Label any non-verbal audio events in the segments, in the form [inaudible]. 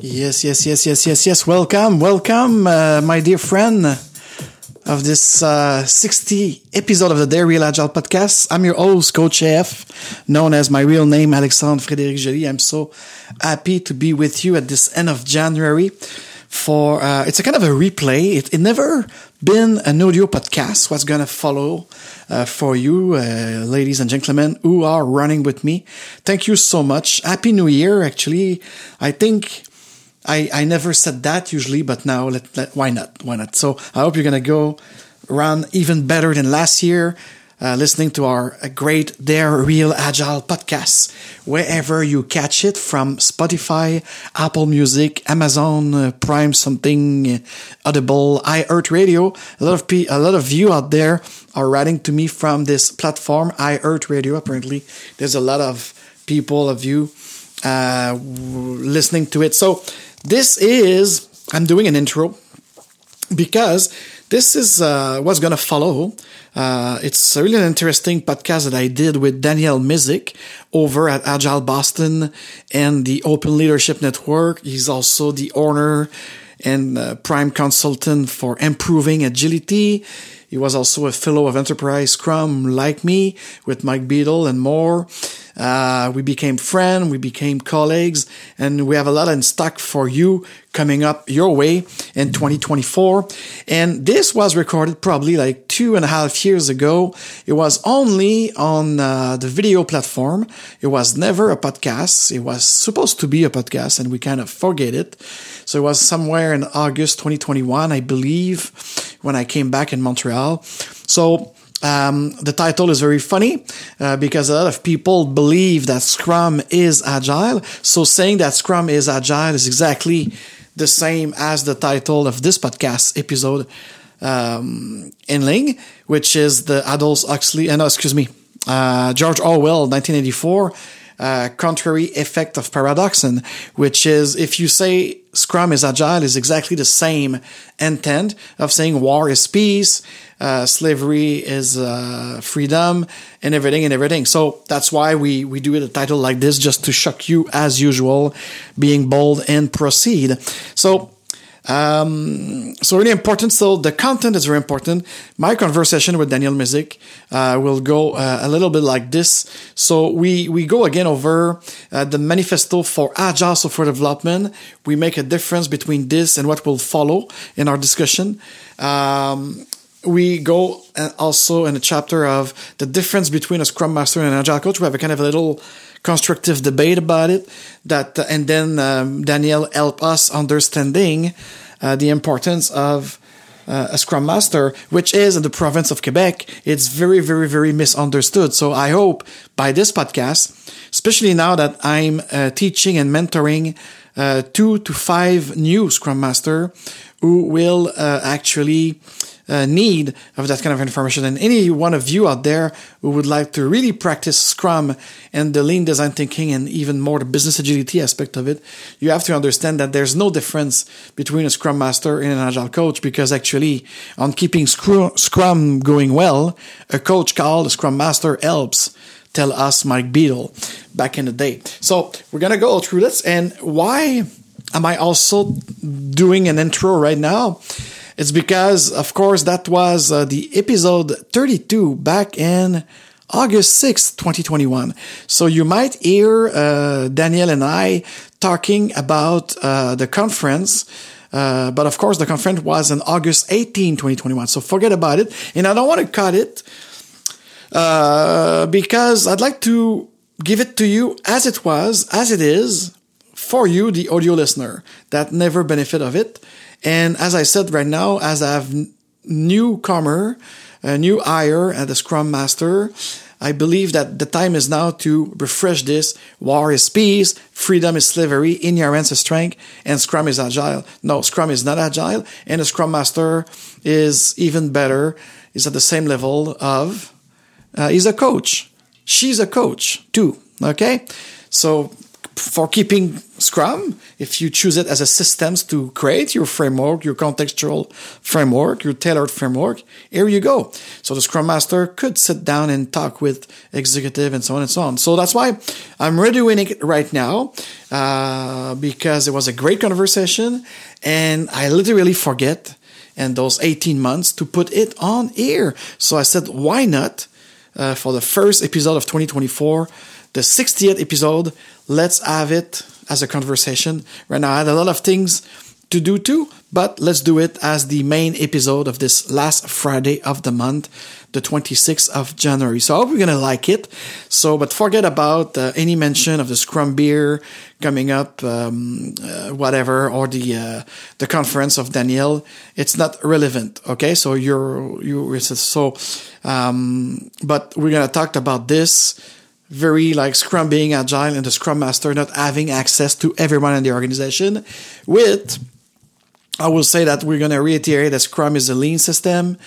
Yes, yes, yes, yes, yes, yes. Welcome, welcome, uh, my dear friend of this uh, 60 episode of the Dare Real Agile podcast. I'm your host, Coach F, known as my real name, Alexandre Frédéric Joly. I'm so happy to be with you at this end of January for, uh, it's a kind of a replay. It, it never been an audio podcast. What's going to follow uh, for you, uh, ladies and gentlemen who are running with me. Thank you so much. Happy New Year. Actually, I think I, I never said that usually, but now let, let, why not? Why not? So I hope you're going to go run even better than last year. Uh, listening to our great Dare Real Agile podcast, wherever you catch it from Spotify, Apple Music, Amazon uh, Prime, something uh, Audible, iHeartRadio. A lot of pe- a lot of you out there are writing to me from this platform, iHeartRadio. Apparently, there's a lot of people of you uh, listening to it. So this is I'm doing an intro because this is uh, what's going to follow. Uh, it's really an interesting podcast that I did with Daniel Mezick over at Agile Boston and the Open Leadership Network. He's also the owner and uh, prime consultant for improving agility. He was also a fellow of Enterprise Scrum like me with Mike Beedle and more. Uh, we became friends, we became colleagues, and we have a lot in stock for you coming up your way in 2024. And this was recorded probably like two and a half years ago. It was only on uh, the video platform. It was never a podcast. It was supposed to be a podcast and we kind of forget it. So it was somewhere in August 2021, I believe, when I came back in Montreal. So um, the title is very funny uh, because a lot of people believe that Scrum is agile. So saying that Scrum is agile is exactly the same as the title of this podcast episode um, Inling, which is the Aldous Huxley, uh, no, excuse me, uh, George Orwell, 1984, uh, contrary effect of paradoxon, which is if you say Scrum is agile, is exactly the same intent of saying war is peace, uh, slavery is uh, freedom, and everything and everything. So that's why we we do it a title like this, just to shock you as usual, being bold and proceed. So um, so really important. So the content is very important. My conversation with Daniel Mezick uh, will go uh, a little bit like this. So we we go again over uh, the manifesto for agile software development. We make a difference between this and what will follow in our discussion. Um, we go uh, also in a chapter of the difference between a scrum master and an agile coach. We have a kind of a little constructive debate about it that and then um, daniel help us understanding uh, the importance of uh, a scrum master which is in the province of quebec. It's very very very misunderstood. So i hope by this podcast especially now that i'm uh, teaching and mentoring uh, two to five new scrum master who will uh, actually uh, need of that kind of information. And any one of you out there who would like to really practice Scrum and the lean design thinking and even more the business agility aspect of it, you have to understand that there's no difference between a Scrum Master and an Agile coach because actually on keeping Scrum going well, a coach called a Scrum Master helps tell us Mike Beedle back in the day. So we're to go through this and why am I also doing an intro right now? It's because, of course, that was uh, the episode 32 back in August 6th, 2021. So you might hear uh, Daniel and I talking about uh, the conference. Uh, but of course, the conference was on August 18, 2021. So forget about it. And I don't want to cut it uh, because I'd like to give it to you as it was, as it is, for you, the audio listener that never benefit of it. And as I said right now, as I have newcomer, a new hire at the Scrum Master, I believe that the time is now to refresh this. War is peace, freedom is slavery, ignorance is strength, and Scrum is agile. No, Scrum is not agile, and the Scrum Master is even better. Is at the same level of. Uh, he's a coach. She's a coach too. Okay, so for keeping Scrum, if you choose it as a systems to create your framework, your contextual framework, your tailored framework, here you go. So the Scrum Master could sit down and talk with executive and so on and so on. So that's why I'm redoing it right now, uh, because it was a great conversation and I literally forget and those 18 months to put it on air. So I said, why not? Uh, for the first episode of 2024, the 60th episode, let's have it as a conversation. Right now, I had a lot of things to do too, but let's do it as the main episode of this last Friday of the month, the 26th of January. So I hope you're to like it. So, but forget about uh, any mention of the Scrum beer coming up, um, uh, whatever, or the, uh, the conference of Daniel. It's not relevant. Okay. So you're, you, so, um, but we're to talk about this very like Scrum being agile and the Scrum Master not having access to everyone in the organization. With, I will say that we're going to reiterate that Scrum is a lean system.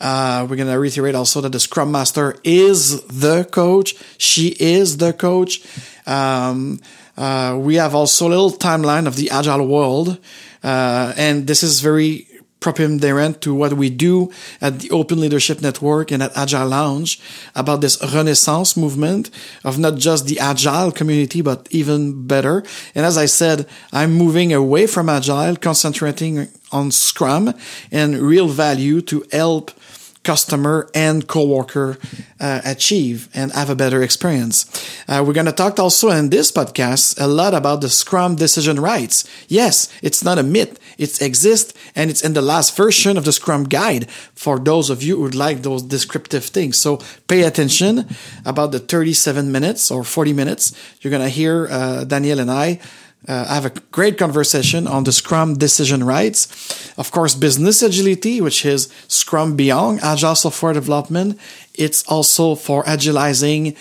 Uh, we're going to reiterate also that the Scrum Master is the coach. She is the coach. Um, uh, we have also a little timeline of the agile world. Uh, and this is very preponderant to what we do at the Open Leadership Network and at Agile Lounge about this renaissance movement of not just the Agile community, but even better. And as I said, I'm moving away from Agile, concentrating on Scrum and real value to help customer and coworker uh, achieve and have a better experience. Uh, we're going to talk also in this podcast a lot about the Scrum decision rights. Yes, it's not a myth. It exists and it's in the last version of the Scrum guide for those of you who would like those descriptive things. So pay attention about the 37 minutes or 40 minutes. You're going to hear uh, Daniel and I uh, have a great conversation on the Scrum decision rights. Of course, business agility, which is Scrum beyond agile software development. It's also for agilizing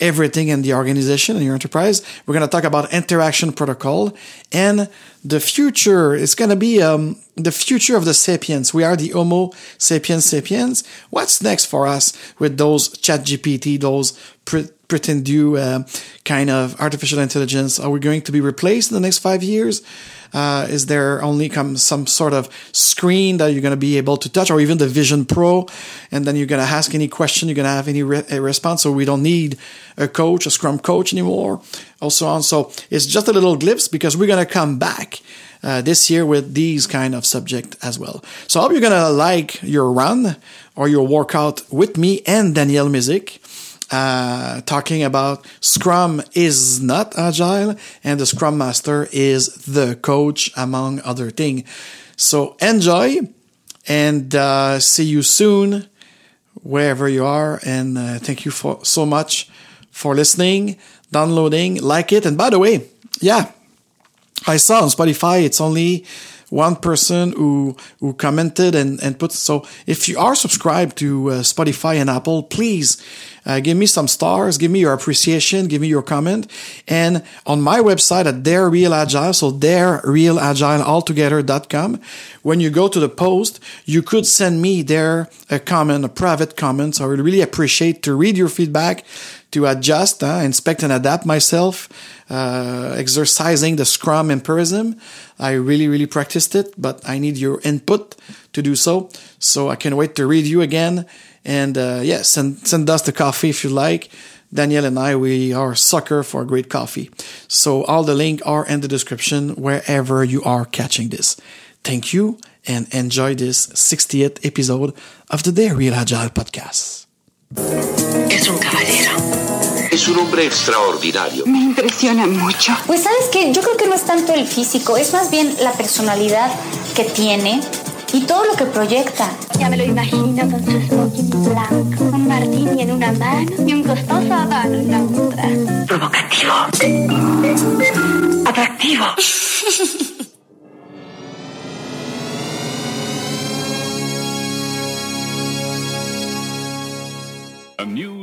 everything in the organization and your enterprise. We're going to talk about interaction protocol and the future. It's going to be um, the future of the sapiens. We are the Homo sapiens sapiens. What's next for us with those chat GPT, those pre- pretend you uh, kind of artificial intelligence? Are we going to be replaced in the next five years? Uh, is there only come some sort of screen that you're going to be able to touch, or even the Vision Pro, and then you're going to ask any question, you're going to have any re- response. So we don't need a coach, a Scrum coach anymore, also on. So it's just a little glimpse because we're going to come back. Uh, this year with these kind of subject as well. So I hope you're gonna like your run or your workout with me and Daniel Mezick uh, talking about Scrum is not agile and the Scrum Master is the coach, among other things. So enjoy and uh, see you soon wherever you are. And uh, thank you for so much for listening, downloading, like it. And by the way, yeah, I saw on Spotify it's only one person who who commented and and put so if you are subscribed to uh, Spotify and Apple, please uh, give me some stars, give me your appreciation, give me your comment, and on my website at Dare Real Agile, so Dare Real Agile altogether.com. When you go to the post, you could send me there a comment, a private comment. So I would really appreciate to read your feedback, to adjust, uh, inspect and adapt myself, uh, exercising the Scrum empirism. I really, really practiced it, but I need your input to do so. So I can wait to read you again. And uh, yeah, send, send us the coffee if you like. Daniel and I, we are sucker for great coffee. So all the link are in the description wherever you are catching this. Thank you and enjoy this 60th episode of the Real Agile podcast. Es un hombre extraordinario. Me impresiona mucho. Pues sabes que yo creo que no es tanto el físico, es más bien la personalidad que tiene y todo lo que proyecta. Ya me lo imagino con su smoking blanco, un martini en una mano y un costoso habano en la otra. Provocativo. Atractivo. [laughs]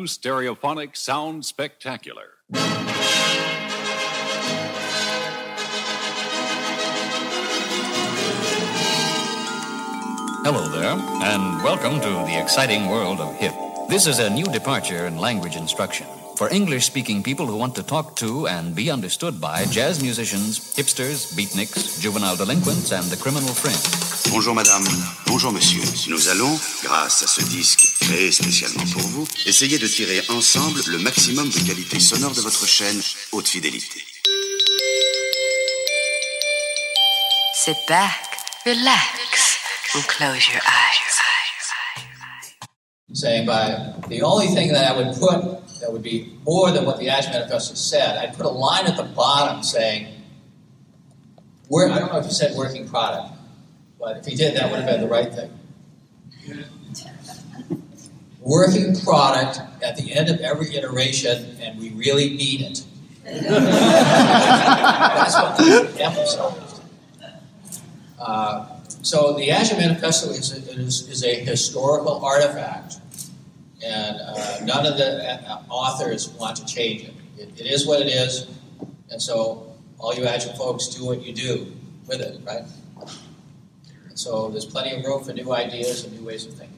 stereophonic sound spectacular. Hello there, and welcome to the exciting world of HIP. This is a new departure in language instruction. for English speaking people who want to talk to and be understood by jazz musicians, hipsters, beatniks, juvenile delinquents, and the criminal fringe. Bonjour madame, bonjour monsieur. Nous allons, grâce à ce disque créé spécialement pour vous, essayer de tirer ensemble le maximum de qualité sonore de votre chaîne haute fidélité. Sit back, relax, and close your eyes. saying by the only thing that I would put that would be more than what the Ash Manifesto said, I'd put a line at the bottom saying, I don't know if he said working product, but if he did, that would have been the right thing. Working product at the end of every iteration, and we really mean it. That's what emphasized. Uh, so the Agile Manifesto is a, is, is a historical artifact, and uh, none of the uh, authors want to change it. it. It is what it is, and so all you Agile folks do what you do with it, right? So there's plenty of room for new ideas and new ways of thinking.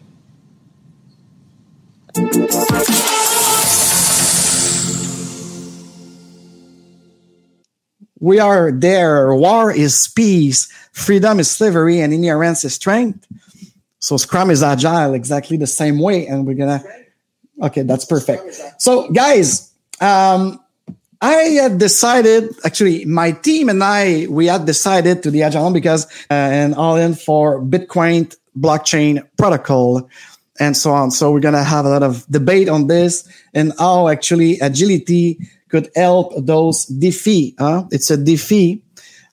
We are there. War is peace. Freedom is slavery and ignorance is strength. So Scrum is agile exactly the same way. And we're going to, okay, that's perfect. So guys, um, I had decided, actually, my team and I, we had decided to the Agile because, uh, and all in for Bitcoin blockchain protocol and so on. So we're going to have a lot of debate on this and how actually agility could help those defeat. Huh? It's a defeat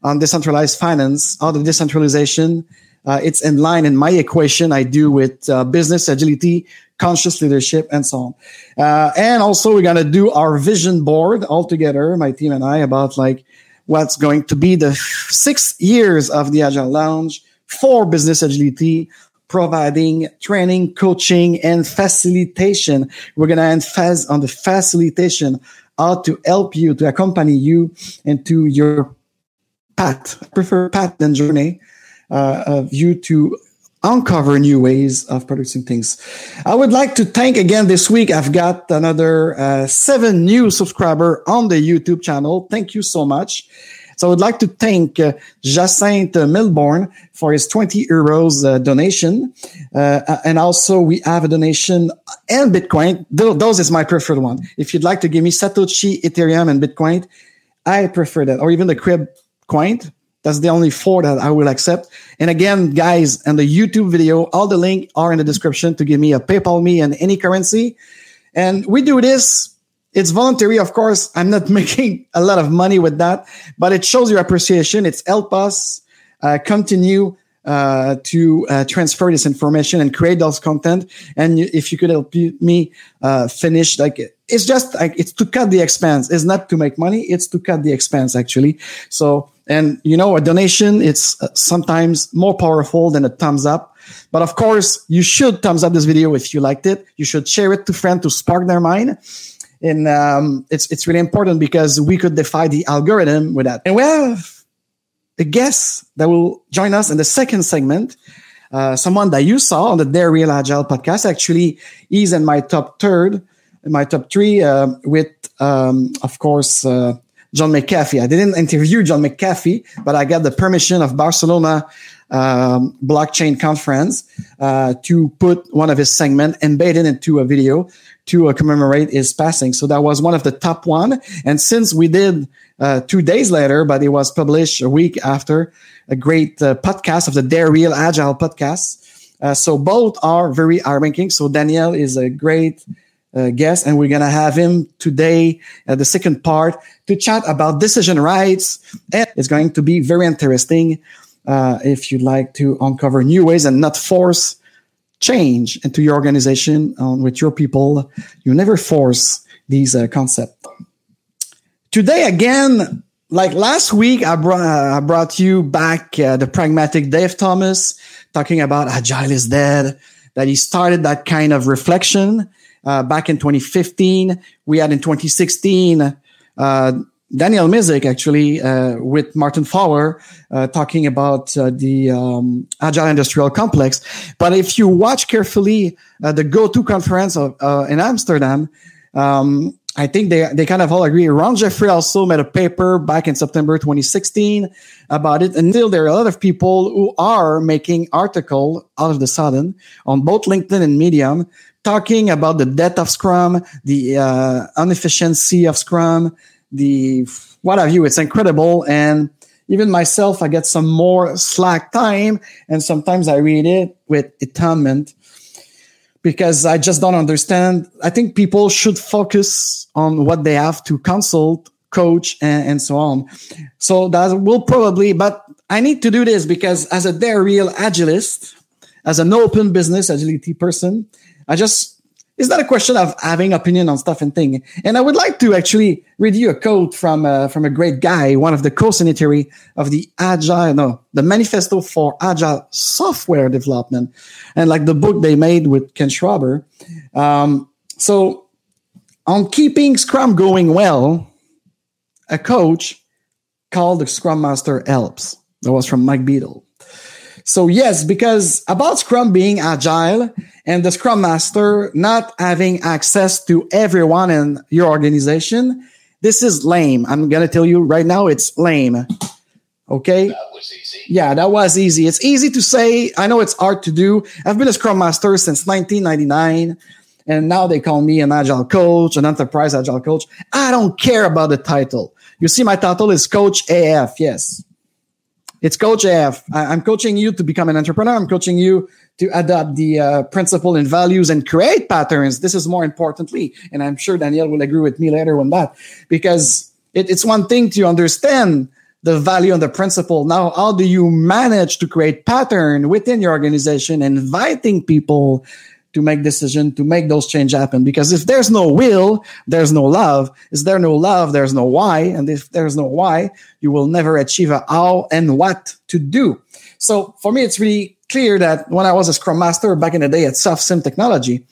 on decentralized finance, all the decentralization. Uh, it's in line in my equation I do with uh, business agility, conscious leadership, and so on. Uh, and also, we're going to do our vision board all together, my team and I, about like what's going to be the six years of the Agile Lounge for business agility, providing training, coaching, and facilitation. We're going to emphasize on the facilitation, how to help you, to accompany you into your path, I prefer path than journey, uh, of you to uncover new ways of producing things. I would like to thank again this week. I've got another uh, seven new subscriber on the YouTube channel. Thank you so much. So I would like to thank uh, Jacinthe for his 20 euros uh, donation. Uh, and also we have a donation and Bitcoin. Th- those is my preferred one. If you'd like to give me Satoshi, Ethereum, and Bitcoin, I prefer that. Or even the Crib coin. That's the only four that I will accept. And again, guys, and the YouTube video, all the link are in the description to give me a PayPal me and any currency. And we do this. It's voluntary, of course. I'm not [laughs] making a lot of money with that, but it shows your appreciation. It's help us uh, continue uh, to uh, transfer this information and create those content. And if you could help me uh, finish, like it's just like it's to cut the expense. It's not to make money. It's to cut the expense actually. So and you know, a donation, it's uh, sometimes more powerful than a thumbs up. But of course, you should thumbs up this video if you liked it. You should share it to friends to spark their mind. And um, it's it's really important because we could defy the algorithm with that. And we have a guest that will join us in the second segment. Uh, someone that you saw on the Dare Real Agile podcast. Actually, is in my top third, my top three, uh, with um, of course uh, John McAfee. I didn't interview John McAfee, but I got the permission of Barcelona um, blockchain conference uh, to put one of his segment embedded into a video to uh, commemorate his passing. So that was one of the top one. And since we did uh, two days later, but it was published a week after a great uh, podcast of the Dare Real Agile podcast. Uh, so both are very high ranking. So Daniel is a great uh, guest, and we're gonna have him today at the second part to chat about decision rights. And it's going to be very interesting uh, if you'd like to uncover new ways and not force change into your organization um, with your people. You never force these uh, concepts. Today, again, like last week, I brought, uh, I brought you back uh, the pragmatic Dave Thomas talking about agile is dead, that he started that kind of reflection uh, back in 2015. We had in 2016, uh, Daniel Mezick actually uh, with Martin Fowler uh, talking about uh, the um, agile industrial complex. But if you watch carefully uh, the Go To conference of, uh, in Amsterdam, um, I think they they kind of all agree. Ron Jeffries also made a paper back in September 2016 about it. Until there are a lot of people who are making article out of the sudden on both LinkedIn and Medium talking about the death of Scrum, the uh, inefficiency of Scrum, the what have you. It's incredible. And even myself, I get some more slack time and sometimes I read it with atonement because I just don't understand. I think people should focus on what they have to consult, coach, and, and so on. So that will probably, but I need to do this because as a dare real agilist, as an open business agility person, I just it's not a question of having opinion on stuff and thing. And I would like to actually read you a quote from uh, from a great guy, one of the co-signatory of the Agile, no, the Manifesto for Agile Software Development, and like the book they made with Ken Schwaber. Um, so on keeping Scrum going well, a coach called the Scrum Master helps. That was from Mike Beedle. So yes, because about Scrum being agile and the Scrum Master not having access to everyone in your organization, this is lame. I'm going to tell you right now, it's lame. Okay. That was easy. Yeah, that was easy. It's easy to say. I know it's hard to do. I've been a Scrum Master since 1999. And now they call me an agile coach, an enterprise agile coach. I don't care about the title. You see, my title is Coach AF. Yes. It's Coach AF. I, am coaching you to become an entrepreneur. I'm coaching you to adopt the uh, principle and values and create patterns. This is more importantly, and I'm sure Daniel will agree with me later on that, because it, it's one thing to understand the value and the principle. Now, how do you manage to create pattern within your organization, inviting people to make decision to make those change happen. Because if there's no will there's no love. Is there no love there's no why. And if there's no why you will never achieve a how and what to do. So for me it's really clear that when i was a scrum master back in the day at SoftSim technology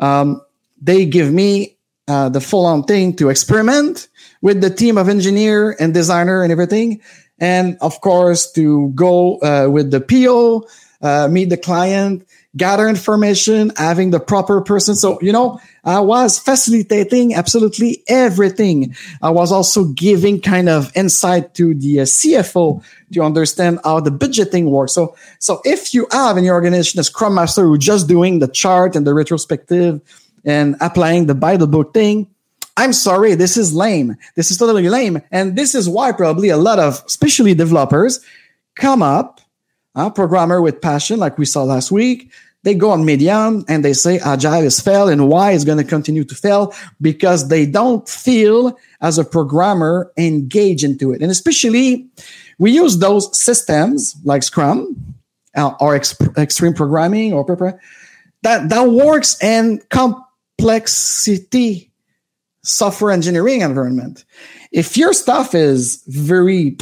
um, they give me uh, the full-on thing to experiment with the team of engineer and designer and everything. And of course to go uh, with the po uh, meet the client gather information, having the proper person. So, you know, I was facilitating absolutely everything. I was also giving kind of insight to the uh, CFO to understand how the budgeting works. So, so if you have in your organization a scrum master who just doing the chart and the retrospective and applying the by the book thing, I'm sorry, this is lame. This is totally lame. And this is why probably a lot of, especially developers, come up a programmer with passion, like we saw last week, they go on Medium and they say Agile is fail and why it's going to continue to fail because they don't feel as a programmer engage into it. And especially we use those systems like Scrum uh, or exp- extreme programming or that, that works in complexity software engineering environment. If your stuff is very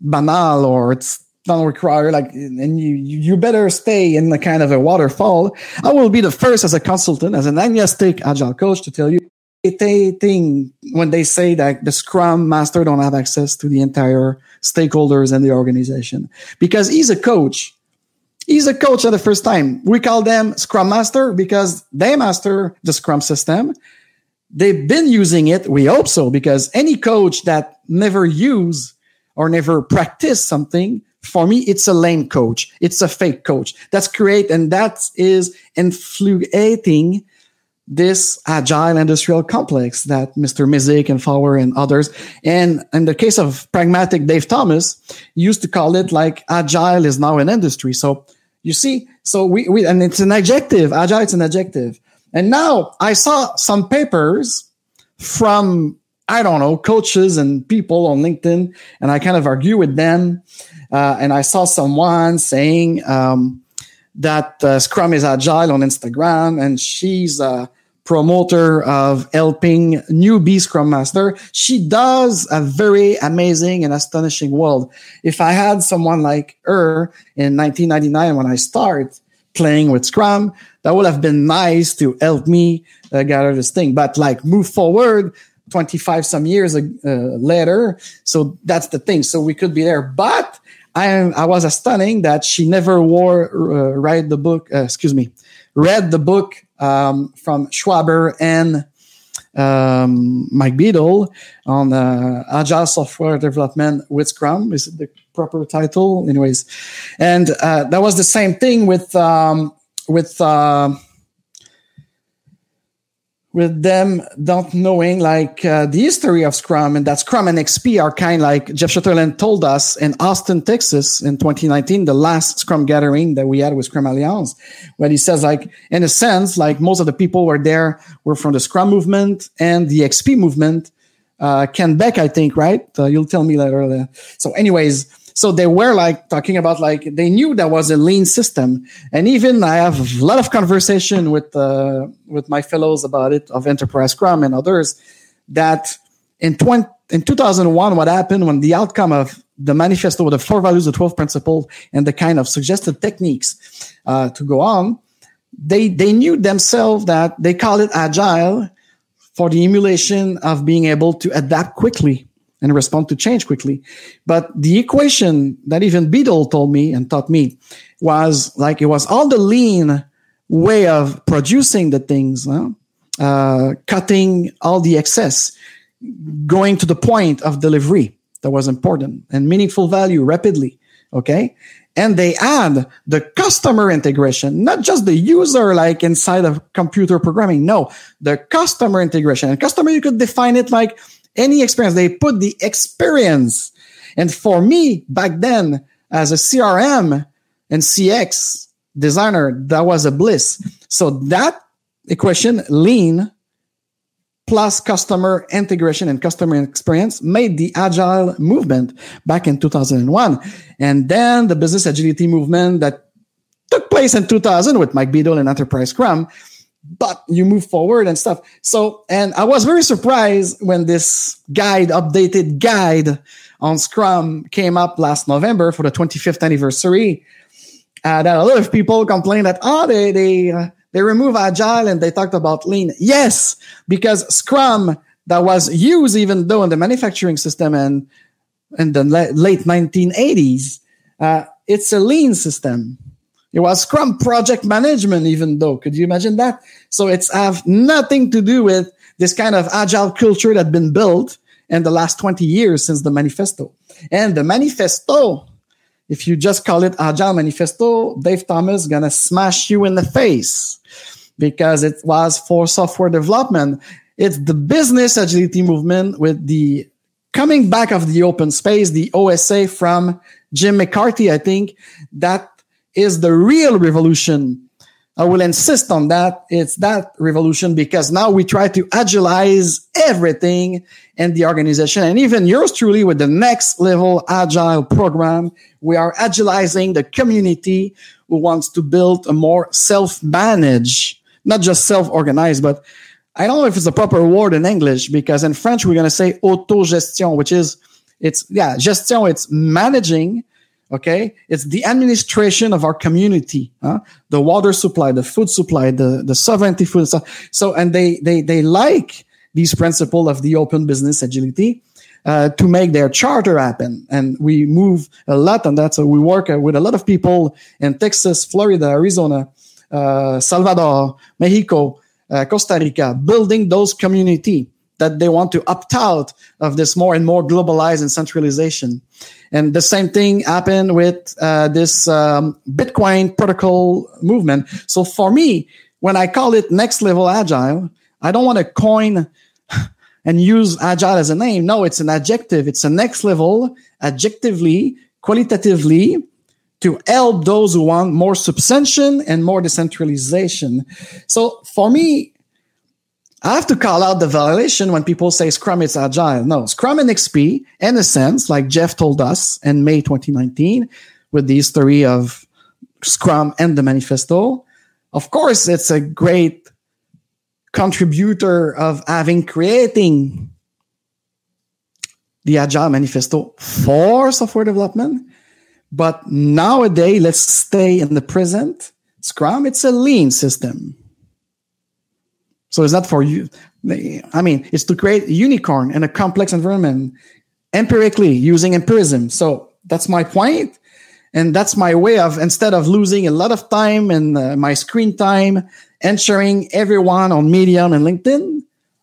banal or it's don't require like and you you better stay in the kind of a waterfall. I will be the first as a consultant as an agnostic agile coach to tell you a thing when they say that the scrum master don't have access to the entire stakeholders and the organization. Because he's a coach. He's a coach at the first time. We call them scrum master because they master the scrum system. They've been using it we hope so because any coach that never use or never practice something for me, it's a lame coach. It's a fake coach. That's great. And that is influencing this agile industrial complex that Mr. Mezick and Fowler and others. And in the case of pragmatic Dave Thomas, used to call it like agile is now an industry. So you see, so we, we and it's an adjective. Agile, it's an adjective. And now I saw some papers from, I don't know, coaches and people on LinkedIn, and I kind of argue with them uh, and I saw someone saying um, that uh, Scrum is agile on Instagram, and she's a promoter of helping newbie Scrum Master. She does a very amazing and astonishing world. If I had someone like her in 1999 when I started playing with Scrum, that would have been nice to help me uh, gather this thing. But like move forward, 25 some years uh, later. So that's the thing. So we could be there, but I am, I was stunning that she never wore uh, read the book. Uh, excuse me, read the book um, from Schwaber and um, Mike Beedle on uh, agile software development with Scrum. Is the proper title, anyways? And uh, that was the same thing with um, with. Uh, with them not knowing like uh, the history of Scrum and that Scrum and XP are kind like Jeff Sutherland told us in Austin, Texas in 2019, the last Scrum gathering that we had with Scrum Alliance, where he says like, in a sense, like most of the people were there were from the Scrum movement and the XP movement. Uh, Kent Beck, I think, right? Uh, you'll tell me later. So anyways, so they were like talking about like they knew there was a lean system, and even I have a lot of conversation with uh, with my fellows about it of Enterprise Scrum and others that in 20, in 2001, what happened when the outcome of the manifesto, with the four values, the 12 principles, and the kind of suggested techniques uh, to go on, they they knew themselves that they call it agile for the emulation of being able to adapt quickly and respond to change quickly. But the equation that even Beedle told me and taught me was like it was all the lean way of producing the things, huh? uh, cutting all the excess, going to the point of delivery that was important and meaningful value rapidly. Okay. And they add the customer integration, not just the user like inside of computer programming. No, the customer integration and customer, you could define it like any experience. They put the experience. And for me back then, as a CRM and CX designer, that was a bliss. So that equation, lean plus customer integration and customer experience made the agile movement back in 2001. And then the business agility movement that took place in 2000 with Mike Beedle and Enterprise Scrum but you move forward and stuff. So, and I was very surprised when this guide, updated guide on Scrum came up last November for the 25th anniversary. Uh, that a lot of people complain that, oh, they, they, uh, they remove agile and they talked about lean. Yes, because Scrum that was used even though in the manufacturing system and in the late 1980s, uh, it's a lean system. It was Scrum project management, even though. Could you imagine that? So it's have nothing to do with this kind of agile culture that been built in the last 20 years since the manifesto. And the manifesto, if you just call it agile manifesto, Dave Thomas gonna smash you in the face because it was for software development. It's the business agility movement with the coming back of the open space, the OSA from Jim McCarthy, I think that is the real revolution. I will insist on that. It's that revolution because now we try to agilize everything in the organization. And even yours truly with the next level agile program, we are agilizing the community who wants to build a more self-managed, not just self-organized, but I don't know if it's a proper word in English because in French, we're going to say autogestion, which is it's, yeah, gestion, it's managing Okay. It's the administration of our community, huh? the water supply, the food supply, the, the sovereignty food stuff. So, and they, they, they like these principle of the open business agility. Uh, to make their charter happen. And we move a lot on that. So we work uh, with a lot of people in Texas, Florida, Arizona, uh, Salvador, Mexico, uh, Costa Rica, building those community that they want to opt out of this more and more globalized and centralization. And the same thing happened with uh, this um, Bitcoin protocol movement. So for me, when I call it next level agile, I don't want to coin [laughs] and use agile as a name. No, it's an adjective. It's a next level, adjectively, qualitatively, to help those who want more substantiation and more decentralization. So for me, I have to call out the violation when people say Scrum is agile. No, Scrum and XP, in a sense, like Jeff told us in May 2019, with the history of Scrum and the manifesto, of course, it's a great contributor of having creating the agile manifesto for software development. But nowadays, let's stay in the present. Scrum, it's a lean system. So it's not for you. I mean, it's to create a unicorn in a complex environment empirically using empirism. So that's my point. And that's my way of, instead of losing a lot of time and uh, my screen time, ensuring everyone on Medium and LinkedIn,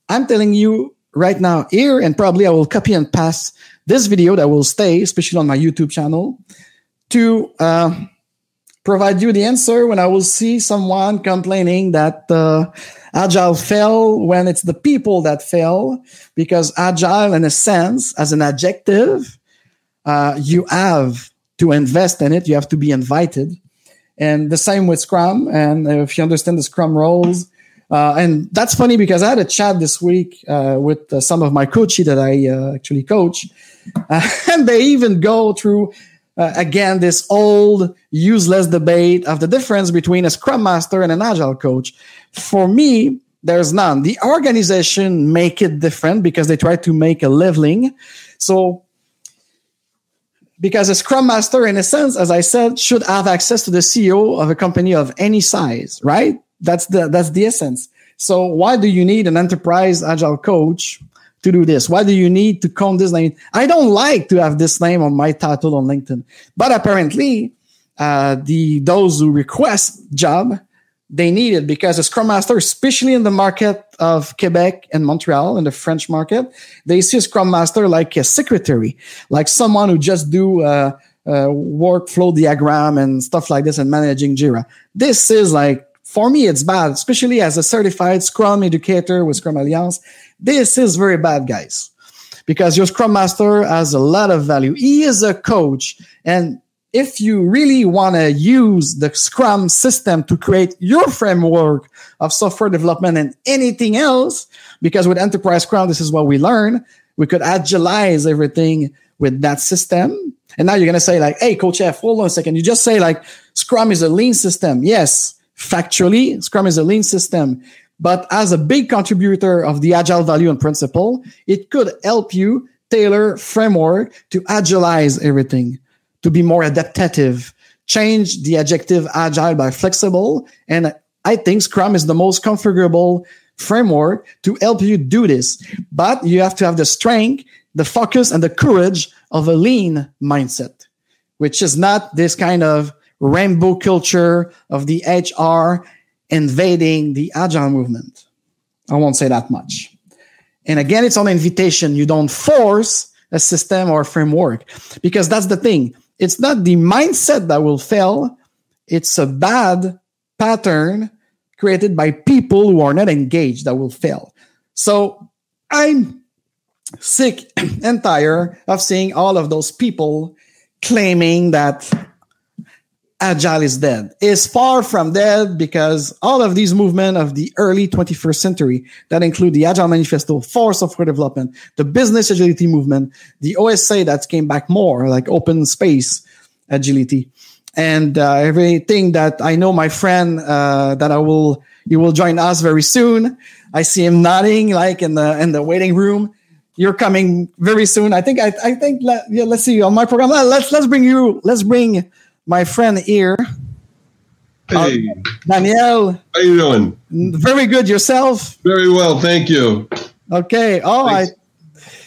I'm telling you right now here, and probably I will copy and pass this video that will stay, especially on my YouTube channel, to uh, provide you the answer when I will see someone complaining that uh, agile fell when it's the people that fell because agile, in a sense, as an adjective, uh, you have to invest in it. You have to be invited. And the same with Scrum. And if you understand the Scrum roles, uh, and that's funny because I had a chat this week uh, with uh, some of my coaches that I uh, actually coach, [laughs] and they even go through uh, again this old useless debate of the difference between a Scrum Master and an Agile coach. For me, there's none. The organization make it different because they try to make a leveling. So because a scrum master in a sense as i said should have access to the ceo of a company of any size right that's the that's the essence so why do you need an enterprise agile coach to do this why do you need to come this name i don't like to have this name on my title on linkedin but apparently uh, the those who request job they need it because a scrum master, especially in the market of Quebec and Montreal, in the French market, they see a scrum master like a secretary, like someone who just do uh, uh, workflow diagram and stuff like this and managing Jira. This is like, for me, it's bad, especially as a certified scrum educator with Scrum Alliance. This is very bad, guys, because your scrum master has a lot of value. He is a coach and if you really want to use the Scrum system to create your framework of software development and anything else, because with Enterprise Scrum, this is what we learn. We could agilize everything with that system. And now you're going to say like, Hey, coach F, hold on a second. You just say like Scrum is a lean system. Yes, factually, Scrum is a lean system. But as a big contributor of the agile value and principle, it could help you tailor framework to agilize everything to be more adaptive, change the adjective agile by flexible. And I think Scrum is the most configurable framework to help you do this. But you have to have the strength, the focus, and the courage of a lean mindset, which is not this kind of rainbow culture of the HR invading the agile movement. I won't say that much. And again, it's on invitation. You don't force a system or a framework because that's the thing it's not the mindset that will fail. It's a bad pattern created by people who are not engaged that will fail. So I'm sick [clears throat] and tired of seeing all of those people claiming that agile is dead is far from dead because all of these movements of the early 21st century that include the agile manifesto for software development the business agility movement the osa that came back more like open space agility and uh, everything that i know my friend uh, that i will you will join us very soon. I see him nodding like in the in the waiting room. You're coming very soon. I think i, I think let, yeah, let's see on my program let's let's bring you let's bring my friend here. Hey, uh, Daniel. How you doing? Very good. Yourself? Very well, thank you. Okay. Oh, I.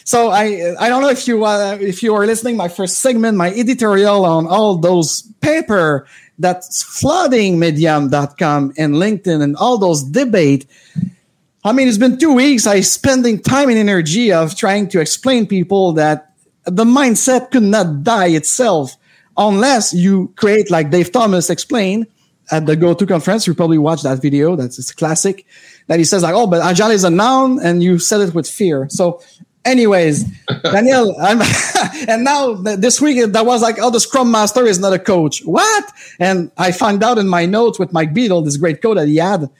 So I I don't know if you uh, if you are listening. My first segment, my editorial on all those paper that's flooding Medium.com and LinkedIn and all those debate. I mean, it's been two weeks. I spending time and energy of trying to explain people that the mindset could not die itself unless you create like Dave Thomas explained at the GoTo conference. You probably watched that video. That's it's classic. That he says like, oh, but agile is a noun, and you said it with fear. So, anyways, [laughs] Daniel, I'm [laughs] and now this week that was like, oh, the Scrum Master is not a coach. What? And I find out in my notes with Mike Beedle, this great code that he had.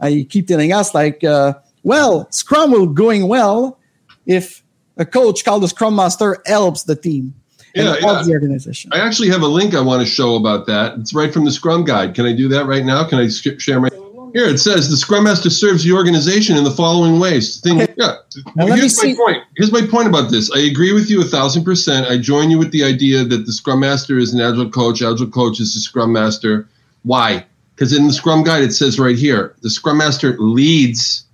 I keep telling us like, uh, well, Scrum will going well if a coach called the Scrum Master helps the team yeah, yeah. the organization. I actually have a link I want to show about that. It's right from the Scrum Guide. Can I do that right now? Can I share my? Here it says the Scrum Master serves the organization in the following ways. Thing, okay. yeah. Here's my see. point. Here's my point about this. I agree with you a thousand percent. I join you with the idea that the Scrum Master is an Agile coach. Agile coach is the Scrum Master. Why? Because in the Scrum Guide it says right here the Scrum Master leads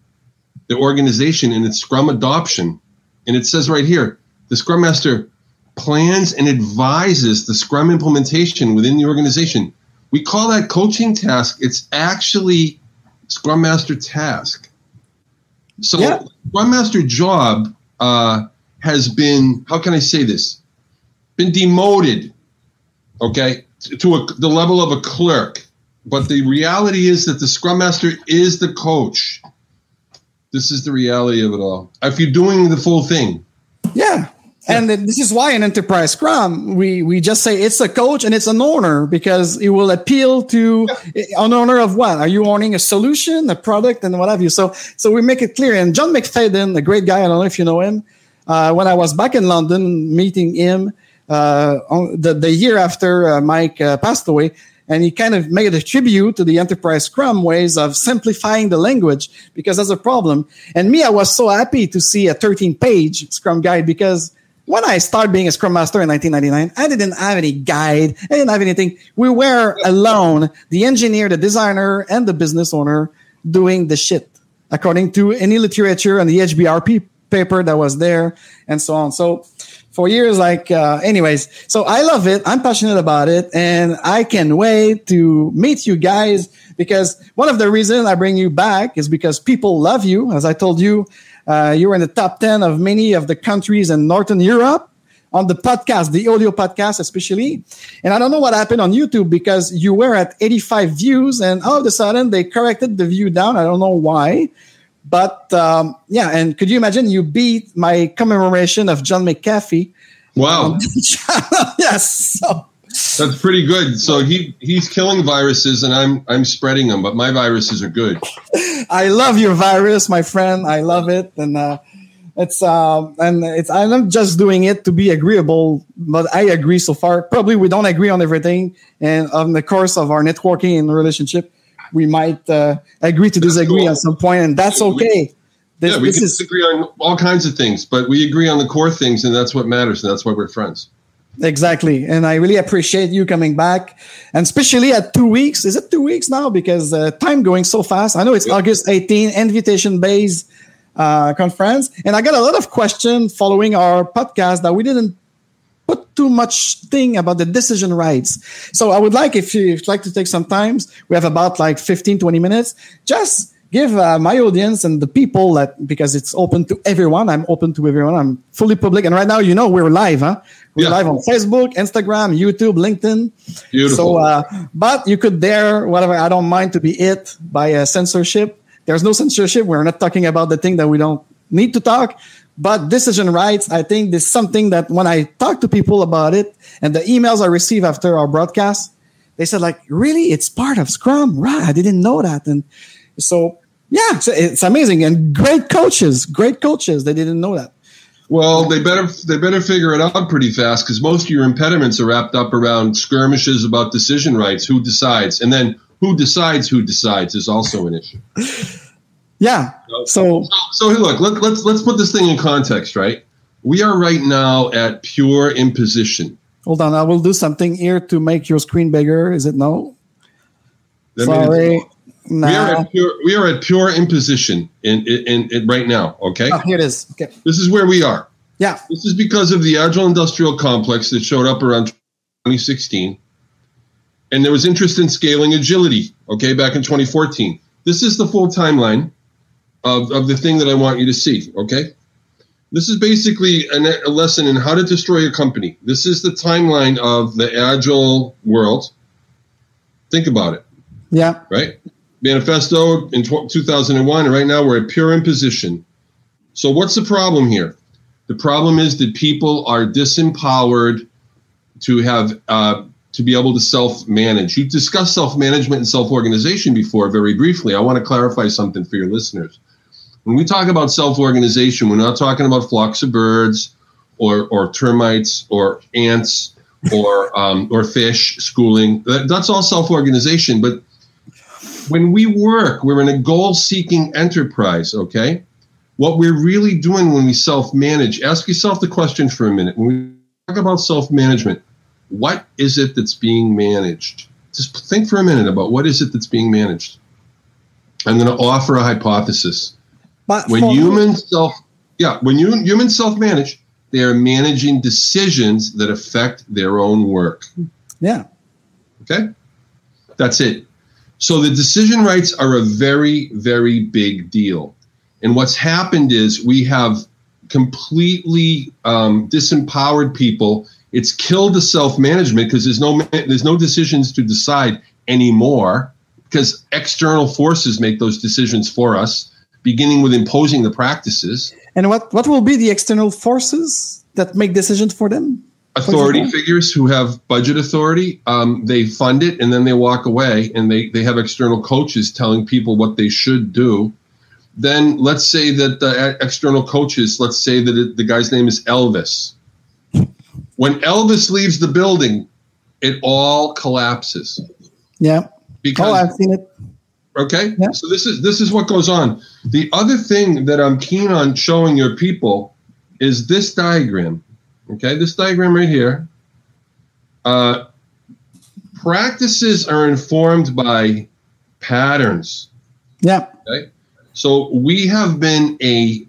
the organization in its Scrum adoption, and it says right here the Scrum Master plans and advises the Scrum implementation within the organization. We call that coaching task. It's actually Scrum Master task. So yeah. Scrum Master job uh, has been, how can I say this? Been demoted, okay, to a, the level of a clerk. But the reality is that the Scrum Master is the coach. This is the reality of it all. If you're doing the full thing. Yeah. And this is why in enterprise scrum, we, we just say it's a coach and it's an owner because it will appeal to an owner of what? Are you owning a solution, a product and what have you? So, so we make it clear. And John McFadden, a great guy, I don't know if you know him. Uh, when I was back in London meeting him, uh, the, the year after uh, Mike uh, passed away, and he kind of made a tribute to the enterprise scrum ways of simplifying the language because that's a problem. And me, I was so happy to see a 13 page scrum guide because when I started being a Scrum Master in 1999, I didn't have any guide. I didn't have anything. We were alone, the engineer, the designer, and the business owner doing the shit according to any literature and the HBRP paper that was there and so on. So for years, like, uh, anyways, so I love it. I'm passionate about it and I can wait to meet you guys because one of the reasons I bring you back is because people love you. As I told you, uh, you were in the top 10 of many of the countries in Northern Europe on the podcast, the audio podcast, especially. And I don't know what happened on YouTube because you were at 85 views and all of a sudden they corrected the view down. I don't know why. But um, yeah, and could you imagine you beat my commemoration of John McAfee? Wow. [laughs] yes. So that's pretty good. So he he's killing viruses, and I'm I'm spreading them, but my viruses are good. [laughs] I love your virus, my friend. I love it, and uh, it's um and it's I'm not just doing it to be agreeable, but I agree so far. Probably we don't agree on everything, and on the course of our networking and relationship, we might uh, agree to disagree cool. at some point, and that's okay. This, yeah, we can is, disagree on all kinds of things, but we agree on the core things, and that's what matters, and that's why we're friends. Exactly. And I really appreciate you coming back. And especially at two weeks. Is it two weeks now? Because uh, time going so fast. I know it's August 18, invitation based uh, conference. And I got a lot of questions following our podcast that we didn't put too much thing about the decision rights. So I would like, if you'd like to take some time, we have about like 15, 20 minutes, just give uh, my audience and the people that because it's open to everyone i'm open to everyone i'm fully public. And right now you know we're live huh? We're yeah. live on facebook instagram youtube linkedin. Beautiful. so uh, but you could dare whatever i don't mind to be it by uh, censorship. There's no censorship. We're not talking about the thing that we don't need to talk. But decision rights i think this is something that when i talk to people about it and the emails i receive after our broadcast they said like really? It's part of scrum? Right i didn't know that. And so yeah, it's, it's amazing and great coaches, great coaches. They didn't know that. Well, they better they better figure it out pretty fast because most of your impediments are wrapped up around skirmishes about decision rights. Who decides, and then who decides who decides is also an issue. Yeah. So so, so look, let, let's let's put this thing in context, right? We are right now at pure imposition. Hold on, I will do something here to make your screen bigger. Is it no? Sorry. Nah. We are at pure, we are at pure imposition in, in, in right now. Okay. Oh, here it is. Okay. This is where we are. Yeah. This is because of the agile industrial complex that showed up around 2016, and there was interest in scaling agility. Okay, back in 2014. This is the full timeline of, of the thing that I want you to see. Okay. This is basically a, a lesson in how to destroy a company. This is the timeline of the agile world. Think about it. Yeah. Right manifesto in 2001, and right now we're at pure imposition. So, what's the problem here? The problem is that people are disempowered to have uh, to be able to self-manage. You discussed self-management and self-organization before, very briefly. I want to clarify something for your listeners. When we talk about self-organization, we're not talking about flocks of birds, or or termites, or ants, or um, or fish schooling. That, that's all self-organization, but when we work, we're in a goal seeking enterprise, okay? What we're really doing when we self manage, ask yourself the question for a minute. When we talk about self management, what is it that's being managed? Just think for a minute about what is it that's being managed. I'm going to offer a hypothesis. But when humans self, yeah, when you humans self manage, they are managing decisions that affect their own work. Yeah. Okay. That's it. So the decision rights are a very, very big deal. And what's happened is we have completely um, disempowered people. It's killed the self management because there's no there's no decisions to decide anymore because external forces make those decisions for us, beginning with imposing the practices. And what what will be the external forces that make decisions for them? Authority figures who have budget authority um, they fund it and then they walk away and they, they have external coaches telling people what they should do. Then let's say that the external coaches let's say that it, the guy's name is elvis. When elvis leaves the building it all collapses. Yeah. Because oh, i've seen it. Okay? Yeah. so this is this is what goes on. The other thing that i'm keen on showing your people is this diagram Okay, this diagram right here. Uh, practices are informed by patterns. Yeah. Okay. So we have been a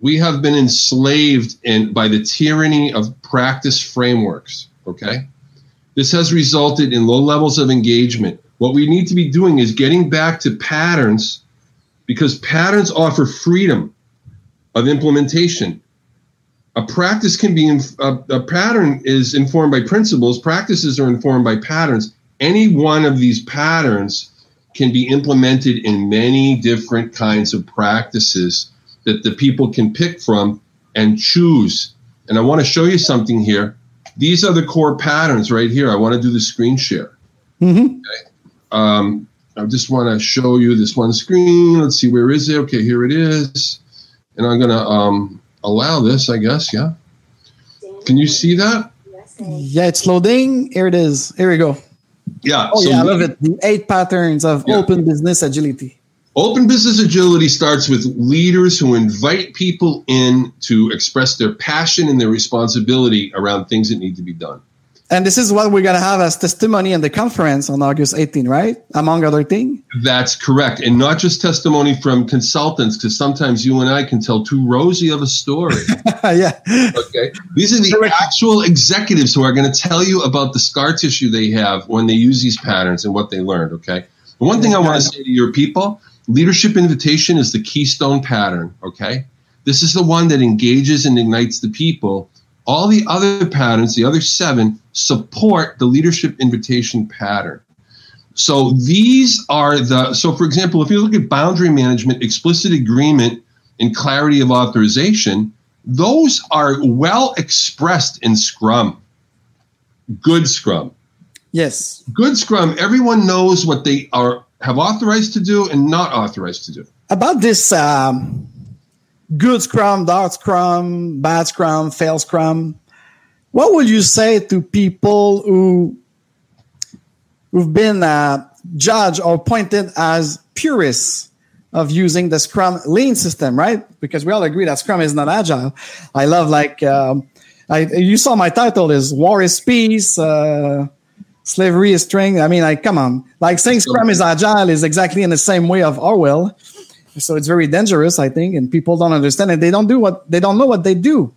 we have been enslaved in by the tyranny of practice frameworks. Okay. This has resulted in low levels of engagement. What we need to be doing is getting back to patterns because patterns offer freedom of implementation a practice can be a, a pattern is informed by principles practices are informed by patterns. Any one of these patterns can be implemented in many different kinds of practices that the people can pick from and choose. And i want to show you something here. These are the core patterns right here. I want to do the screen share. Mm-hmm. okay. um, i just want to show you this one screen. Let's see where is it? Okay here it is. And i'm going to um, allow this, I guess. Yeah. Can you see that? Yeah, it's loading. Here it is. Here we go. Yeah. Oh, so yeah, I love it. The eight patterns of yeah. open business agility. Open business agility starts with leaders who invite people in to express their passion and their responsibility around things that need to be done. And this is what we're going to have as testimony in the conference on August 18, right? Among other things. That's correct. And not just testimony from consultants, because sometimes you and I can tell too rosy of a story. [laughs] yeah. Okay. These are the correct. actual executives who are going to tell you about the scar tissue they have when they use these patterns and what they learned. Okay. The one thing I want to say to your people leadership invitation is the keystone pattern. Okay. This is the one that engages and ignites the people all the other patterns, the other seven, support the leadership invitation pattern. So these are the, so for example, if you look at boundary management, explicit agreement, and clarity of authorization, those are well expressed in Scrum. Good Scrum. Yes. Good Scrum, everyone knows what they are have authorized to do and not authorized to do. About this um, good scrum, dark scrum, bad scrum, fail scrum. What would you say to people who who've been uh, judged or pointed as purists of using the Scrum lean system, right? Because we all agree that Scrum is not agile. I love like um, I, you saw my title is War is Peace. Uh, slavery is strength. I mean, like, come on. Like saying Scrum is agile is exactly in the same way of Orwell. So it's very dangerous, I think, and people don't understand it. They don't do what they don't know what they do.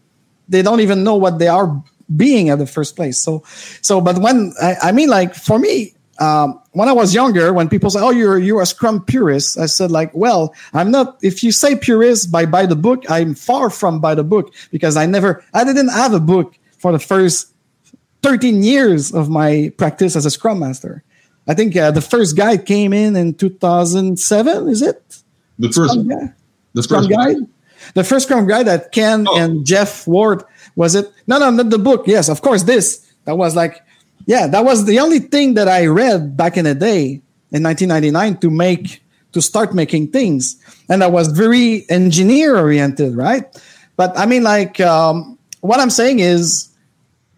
They don't even know what they are being at the first place. So, so, but when I, I mean, like for me, um, when I was younger, when people say, "Oh, you're you're a Scrum purist," I said, "Like, well, I'm not. If you say purist by by the book, I'm far from by the book because I never, I didn't have a book for the first 13 years of my practice as a Scrum Master. I think uh, the first guide came in in 2007. Is it? The first, guy. the first guide. The first Scrum guide that Ken oh. and Jeff Ward was it? No, no, not the book. Yes, of course. This that was like, yeah, that was the only thing that I read back in the day in 1999 to make to start making things, and I was very engineer oriented, right? But I mean, like, um, what I'm saying is,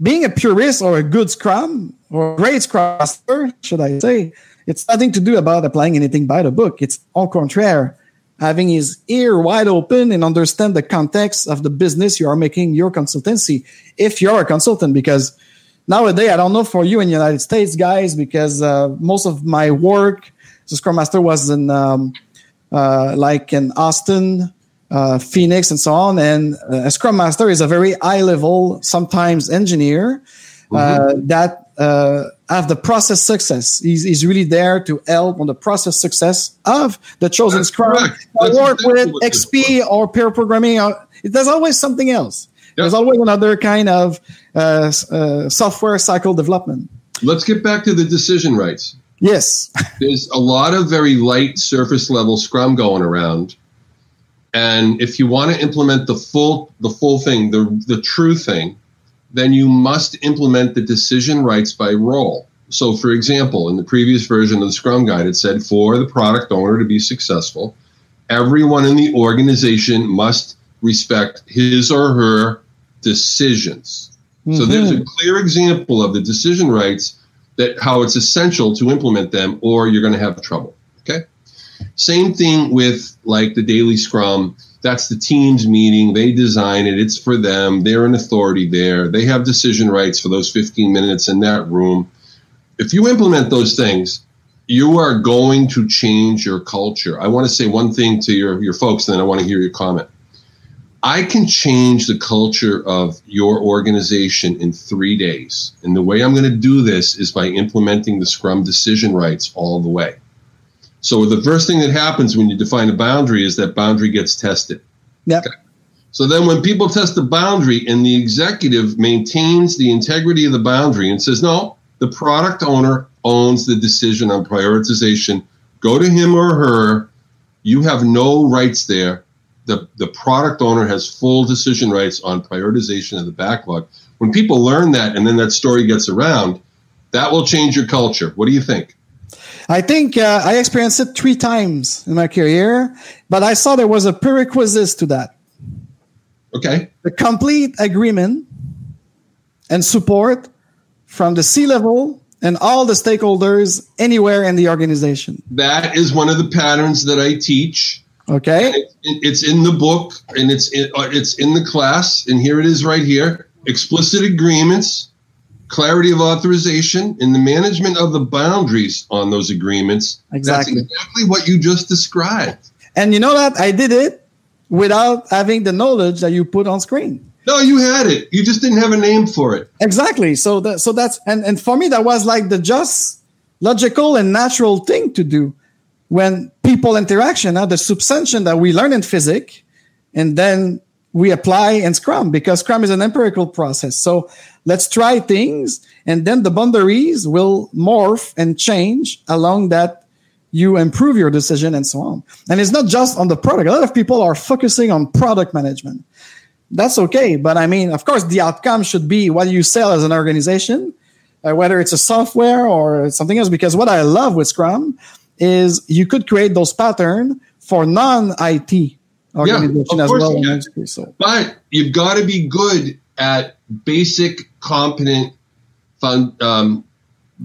being a purist or a good Scrum or a great Scrum master, should I say, it's nothing to do about applying anything by the book. It's au contraire having his ear wide open and understand the context of the business you are making your consultancy if you're a consultant because nowadays i don't know for you in the united states guys because uh, most of my work as a scrum master was in um, uh, like in austin uh, phoenix and so on and uh, a scrum master is a very high level sometimes engineer uh, that uh, have the process success. He's, he's really there to help on the process success of the chosen That's Scrum. correct. That's work exactly with XP or pair programming. Or, there's always something else. There's always another kind of uh, uh, software cycle development. Let's get back to the decision rights. Yes. [laughs] There's a lot of very light surface level Scrum going around, and if you want to implement the full the full thing, the the true thing, then you must implement the decision rights by role. So, for example, in the previous version of the Scrum Guide, it said for the product owner to be successful, everyone in the organization must respect his or her decisions. So mm-hmm. there's a clear example of the decision rights that how it's essential to implement them or you're going to have trouble. Okay. Same thing with like the daily scrum. That's the team's meeting. They design it. It's for them. They're an authority there. They have decision rights for those 15 minutes in that room. If you implement those things, you are going to change your culture. I want to say one thing to your, your folks, and then I want to hear your comment. I can change the culture of your organization in three days. And the way I'm going to do this is by implementing the Scrum decision rights all the way. So the first thing that happens when you define a boundary is that boundary gets tested. Yep. So then when people test the boundary and the executive maintains the integrity of the boundary and says, no, the product owner owns the decision on prioritization, go to him or her. You have no rights there. The, the product owner has full decision rights on prioritization of the backlog. When people learn that and then that story gets around, that will change your culture. What do you think? I think uh, I experienced it three times in my career, but I saw there was a prerequisite to that. Okay. The complete agreement and support from the C level and all the stakeholders anywhere in the organization. That is one of the patterns that I teach. Okay. It, it's in the book and it's in, uh, it's in the class and here it is right here. Explicit agreements, clarity of authorization, and the management of the boundaries on those agreements. Exactly. That's exactly what you just described. And you know that I did it without having the knowledge that you put on screen. No, you had it. You just didn't have a name for it. Exactly. So that so that's and and for me that was like the just logical and natural thing to do when people interaction, uh, the substantion that we learn in physics, and then we apply in Scrum because Scrum is an empirical process. So let's try things, and then the boundaries will morph and change along that you improve your decision and so on. And it's not just on the product. A lot of people are focusing on product management. That's okay. But I mean, of course, the outcome should be what you sell as an organization, uh, whether it's a software or something else. Because what I love with Scrum is you could create those patterns for non-IT organization of as well. you. So But you've got to be good at basic, competent, fun, um,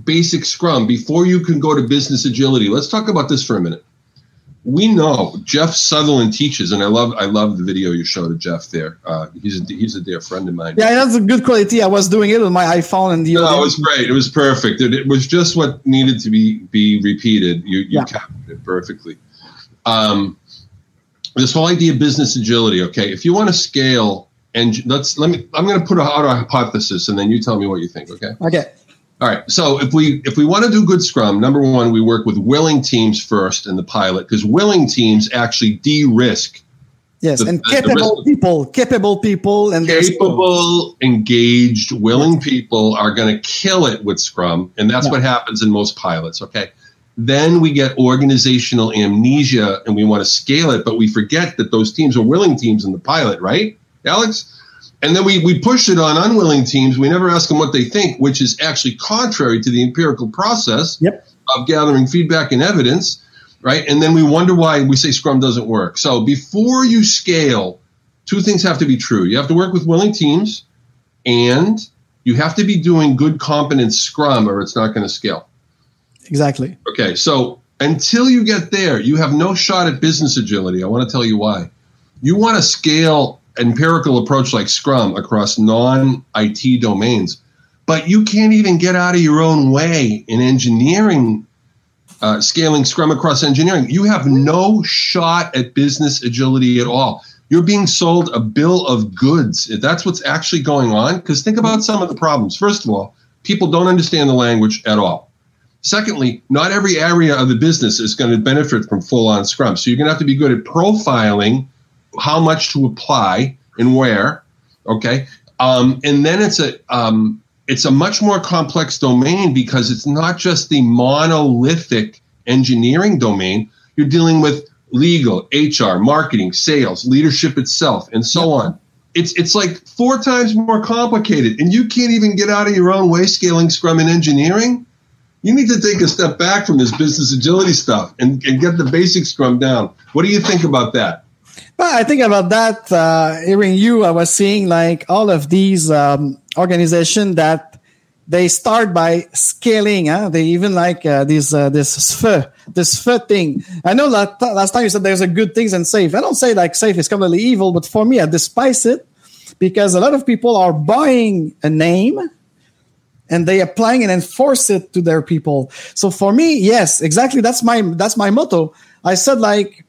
basic Scrum before you can go to business agility. Let's talk about this for a minute. We know Jeff Sutherland teaches, and I love I love the video you showed of Jeff there. Uh, he's a, he's a dear friend of mine. yeah, that's a good quality. I was doing it with my iPhone and the No, it was great. It was perfect. It, it was just what needed to be be repeated. You you Yeah. captured it perfectly. Um, this whole idea of business agility. Okay, if you want to scale, and let's let me. I'm going to put out a hypothesis, and then you tell me what you think. Okay. Okay. All right. So if we if we want to do good Scrum, number one, we work with willing teams first in the pilot because willing teams actually de-risk Yes, The- and the- capable people, capable people, and capable, engaged, willing people are going to kill it with Scrum, and that's Yeah. what happens in most pilots. Okay, then we get organizational amnesia, and we want to scale it, but we forget that those teams are willing teams in the pilot, right, Alex? And then we, we push it on unwilling teams. We never ask them what they think, which is actually contrary to the empirical process Yep. of gathering feedback and evidence, right? And then we wonder why we say Scrum doesn't work. So before you scale, two things have to be true. You have to work with willing teams, and you have to be doing good, competent Scrum, or it's not going to scale. Exactly. Okay, so until you get there, you have no shot at business agility. I want to tell you why. You want to scale empirical approach like Scrum across non-IT domains, but you can't even get out of your own way in engineering, uh, scaling Scrum across engineering. You have no shot at business agility at all. You're being sold a bill of goods. That's what's actually going on. Because think about some of the problems. First of all, people don't understand the language at all. Secondly, not every area of the business is going to benefit from full on Scrum. So you're going to have to be good at profiling how much to apply and where. Okay. Um, and then it's a um, it's a much more complex domain because it's not just the monolithic engineering domain. You're dealing with legal, HR, marketing, sales, leadership itself, and so on. It's it's like four times more complicated, and you can't even get out of your own way scaling Scrum and engineering. You need to take a step back from this business agility stuff and, and get the basic Scrum down. What do you think about that? Well, I think about that. Uh, hearing you, I was seeing like all of these um, organizations that they start by scaling. Huh? They even like uh, this uh, this SFE, this SFE thing. I know that last time you said there's a good things and safe. I don't say like safe is completely evil, but for me, I despise it because a lot of people are buying a name and they applying and enforce it to their people. So for me, yes, exactly. That's my that's my motto. I said like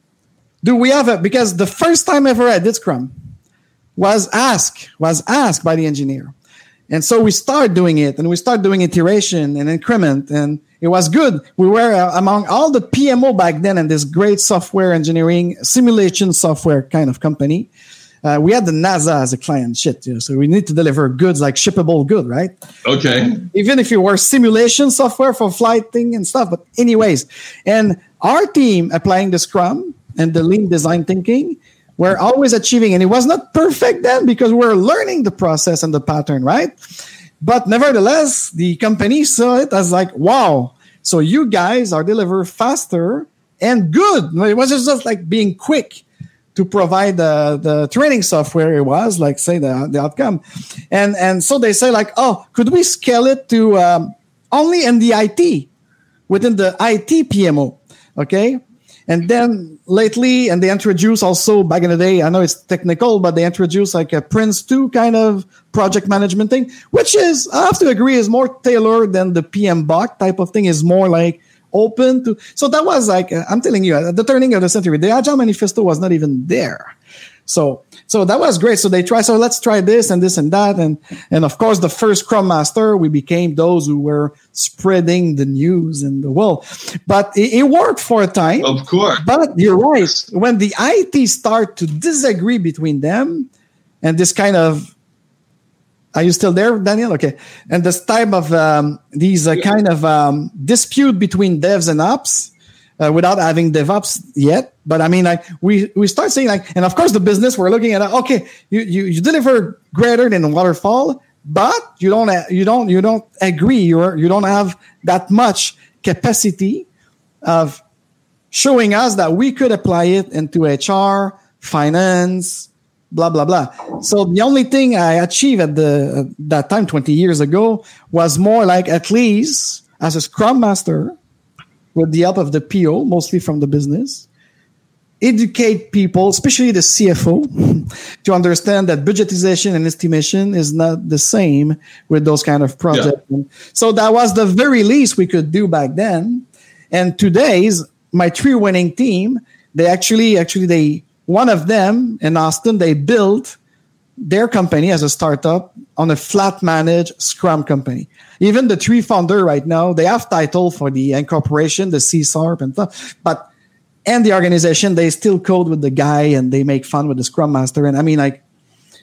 do we have it? because the first time ever I did Scrum was asked was asked by the engineer, and so we start doing it, and we start doing iteration and increment, and it was good. We were uh, among all the PMO back then, and this great software engineering simulation software kind of company. Uh, we had the NASA as a client, shit. You know, so we need to deliver goods like shippable good, right? Okay. Even if you were simulation software for flight thing and stuff, but anyways, and our team applying the Scrum and the lean design thinking, we're always achieving. And it was not perfect then because we're learning the process and the pattern, right? But nevertheless, the company saw it as like, wow, so you guys are deliver faster and good. It wasn't just like being quick to provide the, the training software. It was like say the, the outcome. And, and so they say like, oh, could we scale it to um, only in the IT within the IT PMO? Okay. And then lately, and they introduce also back in the day, I know it's technical, but they introduce like a Prince2 kind of project management thing, which is, I have to agree, is more tailored than the PMBOK type of thing, is more like open to. So that was like, uh, I'm telling you, at the turning of the century, the Agile Manifesto was not even there. So so that was great. So they try. So let's try this and this and that, and and of course the first Scrum Master, we became those who were spreading the news in the world. But it, it worked for a time, of course. But you're right. When the IT start to disagree between them, and this kind of are you still there, Daniel? Okay. And this type of um, these uh, kind of um, dispute between devs and ops uh, without having DevOps yet. But I mean, like we we start saying like, and of course the business we're looking at. Okay, you you, you deliver greater than waterfall, but you don't you don't you don't agree. You're you don't have that much capacity of showing us that we could apply it into HR, finance, blah blah blah. So the only thing I achieved at the at that time, twenty years ago, was more like at least as a Scrum Master with the help of the PO, mostly from the business, educate people, especially the CFO, [laughs] to understand that budgetization and estimation is not the same with those kind of projects. Yeah. So that was the very least we could do back then. And today's my three winning team, they actually actually they one of them in Austin, they built their company as a startup on a flat managed Scrum company. Even the three founder right now, they have title for the incorporation, the C sharp and stuff, but and the organization, they still code with the guy and they make fun with the Scrum Master. And I mean, like,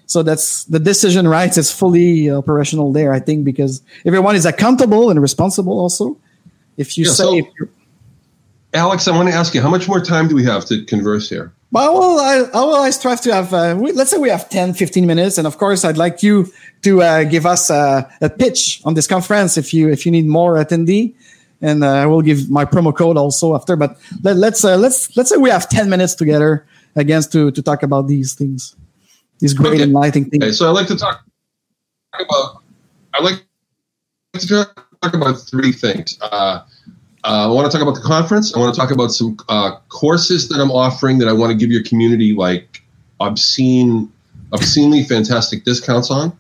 so that's the decision rights is fully operational there, I think, because everyone is accountable and responsible also. If you yeah, say, so, Alex, I want to ask you, how much more time do we have to converse here? Well, I, will, I will I strive to have, uh, we, let's say we have 10, 15 minutes. And of course, I'd like you to uh, give us uh, a pitch on this conference if you, if you need more attendee. And uh, I will give my promo code also after. But let, us let's, uh, let's, let's say we have 10 minutes together against to, to talk about these things, these great okay. enlightening things. Okay, so I'd like to talk about, I'd like to talk about three things. Uh, I want to talk about the conference. I want to talk about some uh, courses that I'm offering that I want to give your community like obscene, obscenely fantastic discounts on.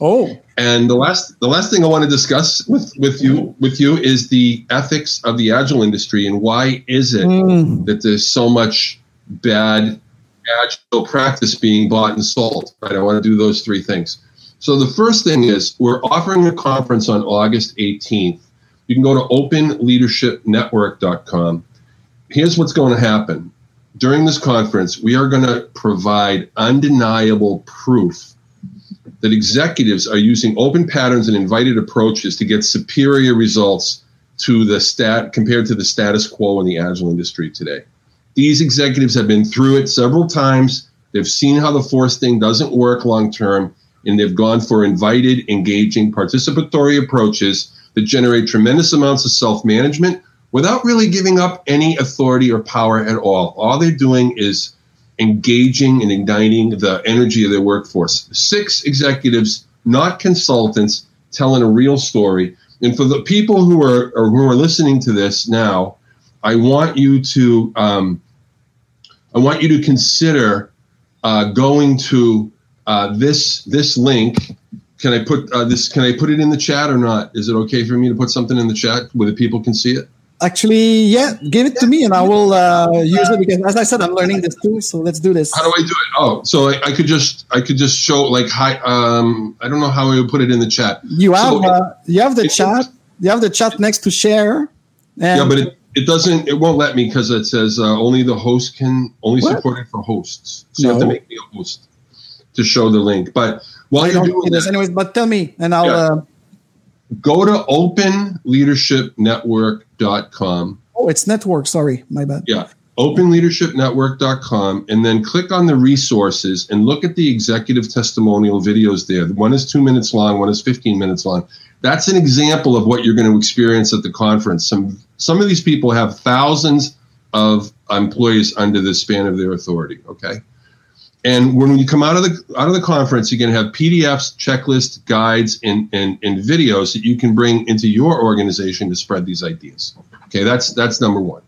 Oh, and the last the last thing I want to discuss with with you with you is the ethics of the agile industry and why is it mm. that there's so much bad agile practice being bought and sold. Right. I want to do those three things. So the first thing is we're offering a conference on August 18th. You can go to openleadershipnetwork.com. Here's what's going to happen. During this conference, we are going to provide undeniable proof that executives are using open patterns and invited approaches to get superior results to the stat compared to the status quo in the agile industry today. These executives have been through it several times. They've seen how the force thing doesn't work long term, and they've gone for invited, engaging, participatory approaches that generate tremendous amounts of self management without really giving up any authority or power at all. All they're doing is engaging and igniting the energy of their workforce. Six executives, not consultants, telling a real story. And for the people who are who are listening to this now, I want you to um, I want you to consider uh, going to uh, this this link. Can I put uh, this? Can I put it in the chat or not? Is it okay for me to put something in the chat where the people can see it? Actually, yeah, give it to me and I will uh, use it because, as I said, I'm learning this too. So let's do this. How do I do it? Oh, so I, I could just I could just show like hi. Um, I don't know how I would put it in the chat. You have So uh, you have the chat. You have the chat next to share. And yeah, but it, it doesn't. It won't let me because it says uh, only the host can only What? supported for hosts. So you have to make me a host to show the link. But while I you're don't doing this anyways. But tell me, and I'll. Yeah. Uh, go to openleadershipnetwork.com. oh, it's network. Sorry, my bad. Yeah, openleadershipnetwork.com, and then click on the resources and look at the executive testimonial videos there. One is two minutes long, one is 15 minutes long. That's an example of what you're going to experience at the conference. Some some of these people have thousands of employees under the span of their authority. Okay. And when you come out of the out of the conference, you're going to have PDFs, checklists, guides, and, and and videos that you can bring into your organization to spread these ideas. Okay, that's that's number one.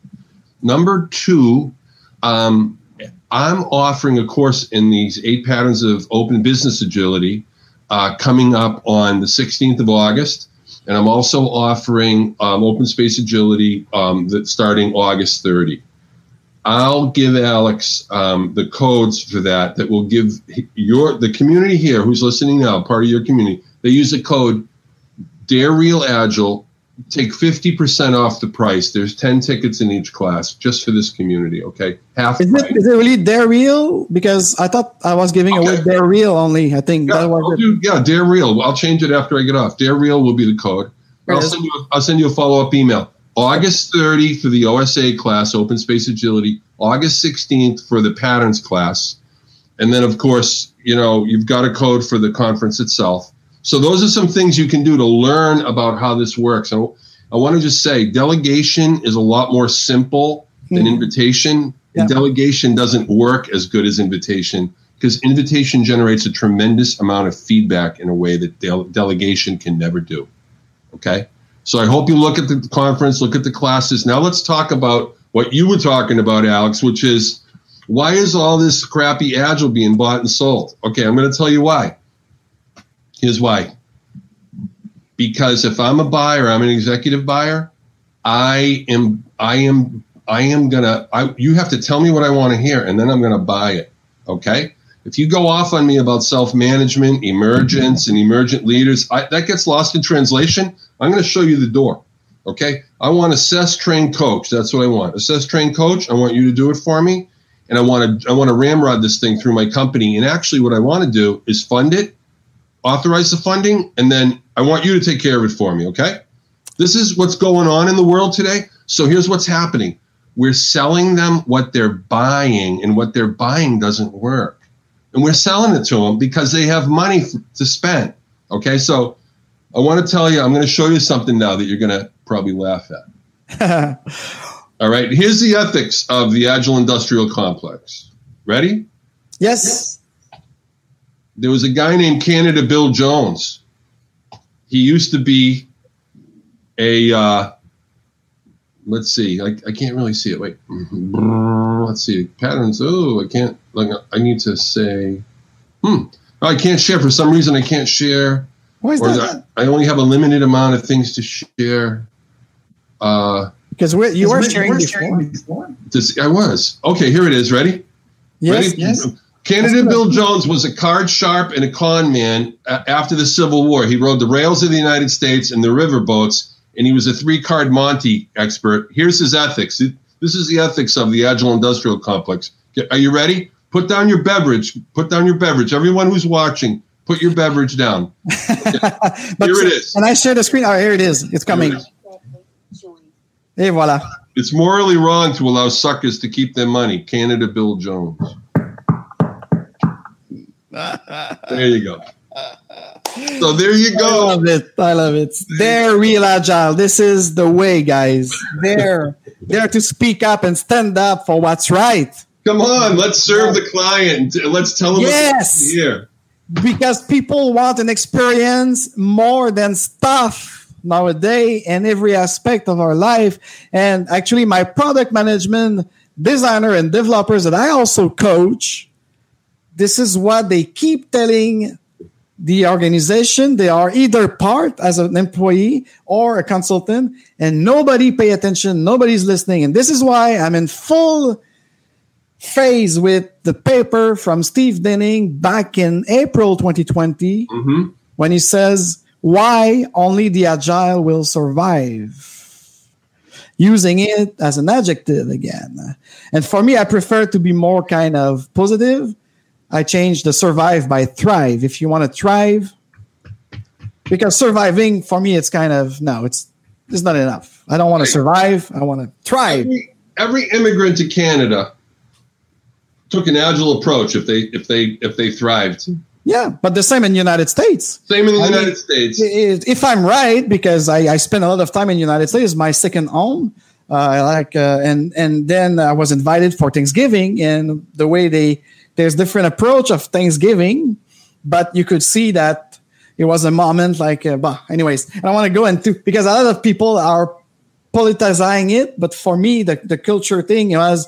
Number two, um, I'm offering a course in these eight patterns of open business agility uh, coming up on the 16th of August. And I'm also offering um, open space agility um, that's starting August 30. I'll give Alex um, the codes for that. That will give your the community here who's listening now, part of your community. They use the code Dare Real Agile. Take 50% off the price. There's 10 tickets in each class just for this community. Okay, half Is price. it is it really Dare Real? Because I thought I was giving away Dare Real only. I think Yeah, that was I'll it. do, yeah, Dare Real. I'll change it after I get off. Dare Real will be the code. I'll Right. send you. A, I'll send you a follow up email. August 30 for the OSA class, Open Space Agility. August 16th for the Patterns class, and then of course, you know, you've got a code for the conference itself. So those are some things you can do to learn about how this works. And I want to just say, delegation is a lot more simple than hmm. invitation. And delegation doesn't work as good as invitation because invitation generates a tremendous amount of feedback in a way that dele- delegation can never do. Okay. So I hope you look at the conference, look at the classes. Now let's talk about what you were talking about, Alex, which is why is all this crappy agile being bought and sold? Okay, I'm going to tell you why. Here's why. Because if I'm a buyer, I'm an executive buyer. I am, I am, I am gonna. You have to tell me what I want to hear, and then I'm gonna buy it. Okay. If you go off on me about self management, emergence, and emergent leaders, I, that gets lost in translation. I'm going to show you the door. Okay. I want assess, train, coach. That's what I want. Assess, train, coach. I want you to do it for me, and I want to I want to ramrod this thing through my company. And actually, what I want to do is fund it, authorize the funding, and then I want you to take care of it for me. Okay. This is what's going on in the world today. So here's what's happening. We're selling them what they're buying, and what they're buying doesn't work. And we're selling it to them because they have money f- to spend. Okay, so I want to tell you, I'm going to show you something now that you're going to probably laugh at. [laughs] All right, here's the ethics of the Agile Industrial Complex. Ready? Yes. There was a guy named Canada Bill Jones. He used to be a, uh, let's see, I, I can't really see it. Wait. Let's see, patterns. Oh, I can't, like, I need to say, hmm, Oh, I can't share. For some reason, I can't share. Why is or that? I only have a limited amount of things to share. Uh, Because we're, you were Because we- sharing you before. This, I was. Okay, here it is. Ready? Yes, Ready? yes. Canada Bill Jones was a card sharp and a con man uh, after the Civil War. He rode the rails of the United States and the river boats, and he was a three card Monte expert. Here's his ethics. This is the ethics of the Agile Industrial Complex. Are you ready? Put down your beverage. Put down your beverage. Everyone who's watching, put your beverage down. [laughs] Okay. but here it is. Can I share the screen? Oh, here it is. It's coming. Et voilà. It's morally wrong to allow suckers to keep their money. Canada Bill Jones. [laughs] there you go. So there you go. I love it. I love it. Dare Real Agile. This is the way, guys. They're there to speak up and stand up for what's right. Come on, let's serve the client. Let's tell them yes. here. Because people want an experience more than stuff nowadays in every aspect of our life. And actually, my product management designer and developers that I also coach, this is what they keep telling the organization. They are either part as an employee or a consultant, and nobody pay attention. Nobody's listening. And this is why I'm in full phase with the paper from Steve Denning back in April 2020 mm-hmm. when he says, Why only the agile will survive? Using it as an adjective again. And for me, I prefer to be more kind of positive. I changed the survive by thrive. If you want to thrive, because surviving for me, it's kind of no, it's it's not enough. I don't want to survive. I want to thrive. Every, every immigrant to Canada took an agile approach if they if they if they thrived. Yeah, but the same in the United States. Same in the I United mean, States. If I'm right, because I, I spent a lot of time in the United States, my second home. Uh, I like uh, and and then I was invited for Thanksgiving, and the way they there's different approach of Thanksgiving, but you could see that it was a moment like. Uh, bah, anyways, I want to go into because a lot of people are politicizing it, but for me, the the culture thing was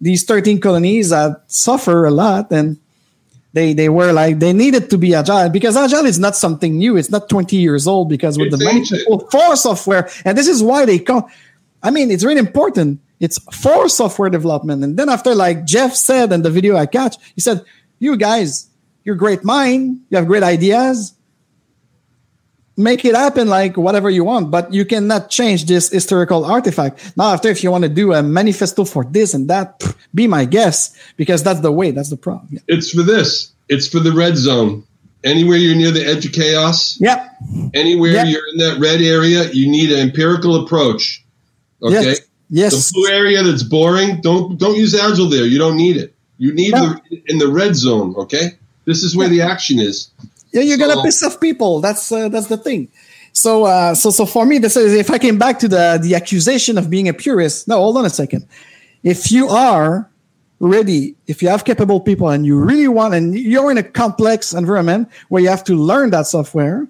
these 13 colonies that suffer a lot and they they were like they needed to be agile because agile is not something new it's not 20 years old because with It's the many ancient. for software and this is why they come i mean it's really important it's for software development and then after like jeff said in the video i catch he said you guys you're great mind you have great ideas make it happen like whatever you want, but you cannot change this historical artifact. Now, after if you want to do a manifesto for this and that, pff, be my guest because that's the way. That's the problem. Yeah. It's for this. It's for the red zone. Anywhere you're near the edge of chaos, Yep. anywhere Yep. you're in that red area, you need an empirical approach. Okay. Yes. Yes. The blue area that's boring, don't don't use agile there. You don't need it. You need No. the in the red zone. Okay. This is where the action is. Yeah, you're gonna So- piss off people. That's uh, that's the thing. So uh, so so for me, this is if I came back to the the accusation of being a purist. No, hold on a second. If you are ready, if you have capable people and you really want, and you're in a complex environment where you have to learn that software,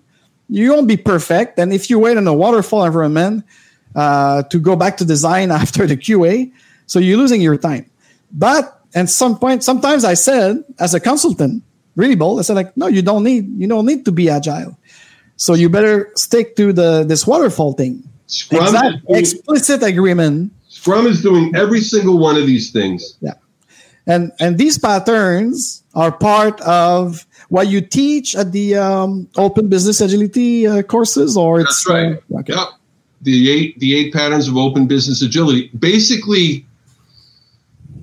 you won't be perfect. And if you wait in a waterfall environment uh, to go back to design [laughs] after the QA, so you're losing your time. But at some point, sometimes I said as a consultant, really bold, I said like, no, you don't need you don't need to be agile. So you better stick to the this waterfall thing. Scrum, Exact- doing, explicit agreement. Scrum is doing every single one of these things. Yeah. And and these patterns are part of what you teach at the um, open business agility uh, courses, or it's That's right. uh, okay. Yep. The eight the eight patterns of open business agility. Basically,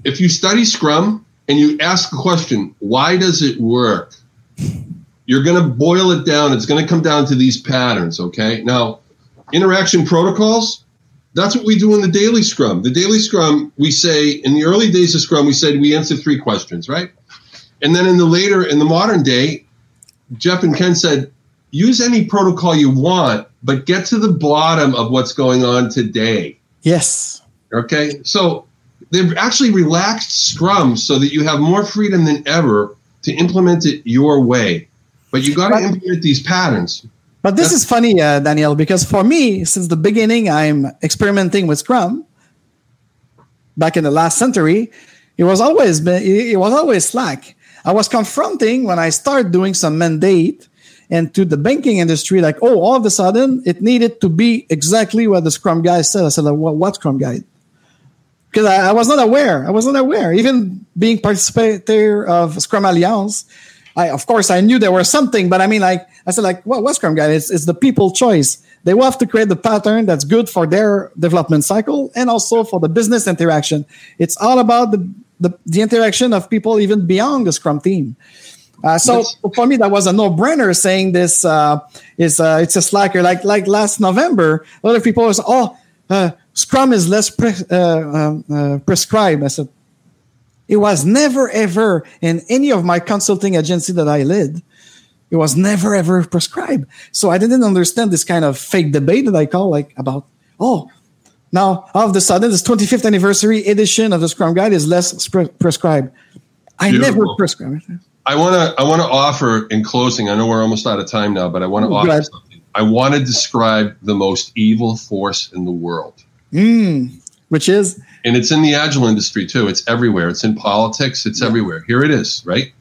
if you study Scrum and you ask a question, why does it work? You're going to boil it down. It's going to come down to these patterns. Okay. Now, interaction protocols. That's what we do in the daily Scrum. The daily Scrum, we say in the early days of Scrum, we said we answer three questions, right? And then in the later, in the modern day, Jeff and Ken said, use any protocol you want, but get to the bottom of what's going on today. Yes. Okay. So they've actually relaxed Scrum so that you have more freedom than ever to implement it your way. But you got to implement these patterns. But this That's- is funny, uh, Daniel, because for me, since the beginning, I'm experimenting with Scrum. Back in the last century, it was always been, it it was always slack. I was confronting when I started doing some mandate and to the banking industry, like, oh, all of a sudden it needed to be exactly what the Scrum Guide said. I said, well, what Scrum Guide? because I, I, was not aware. I was not aware. Even being participator of Scrum Alliance, I of course I knew there was something, but I mean, like I said, like what Scrum Guide? It's, it's the people choice. They will have to create the pattern that's good for their development cycle and also for the business interaction. It's all about the the, the interaction of people even beyond the Scrum team. Uh, so for me, that was a no-brainer. Saying this uh, is uh, it's a slacker. Like like last November, a lot of people was oh uh, Scrum is less pre- uh, um, uh, prescribed. I said it was never ever in any of my consulting agency that I led. It was never ever prescribed. So I didn't understand this kind of fake debate that I call like about oh now all of a sudden this 25th anniversary edition of the Scrum Guide is less pre- prescribed. I Beautiful. never prescribed. I want to I want to offer in closing. I know we're almost out of time now, but I want to offer ahead. something. I want to describe the most evil force in the world. Mm, which is and it's in the agile industry too. It's everywhere. It's in politics. It's yeah. everywhere. Here it is, right?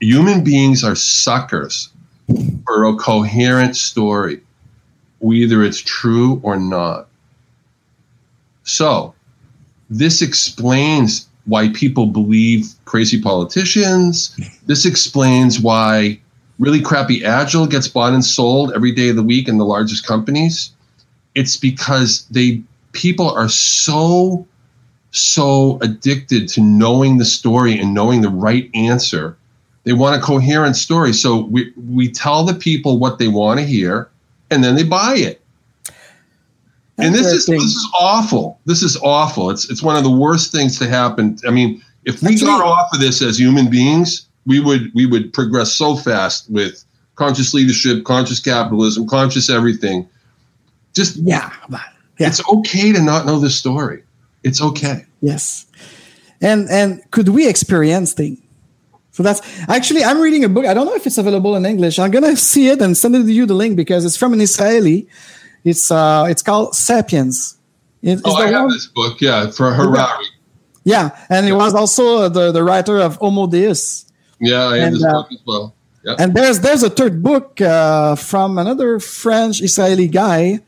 Human beings are suckers for a coherent story, whether it's true or not. So, this explains why people believe crazy politicians. This explains why really crappy agile gets bought and sold every day of the week in the largest companies. It's because they people are so so addicted to knowing the story and knowing the right answer. They want a coherent story. So we we tell the people what they want to hear and then they buy it and this is this is awful. This is awful. It's it's one of the worst things to happen. I mean, if we got off of this as human beings, we would we would progress so fast with conscious leadership, conscious capitalism, conscious everything. Just yeah, yeah. it's okay to not know the story. It's okay. Yes, and and could we experience things? So that's actually I'm reading a book. I don't know if it's available in English. I'm gonna [laughs] see it and send it to you the link because it's from an Israeli it's uh, it's called Sapiens. It, oh, I have one? this book. Yeah, for Harari. Yeah, and he was also the, the writer of Homo Deus. Yeah, I have and, this uh, book as well. Yep. And there's there's a third book uh, from another French Israeli guy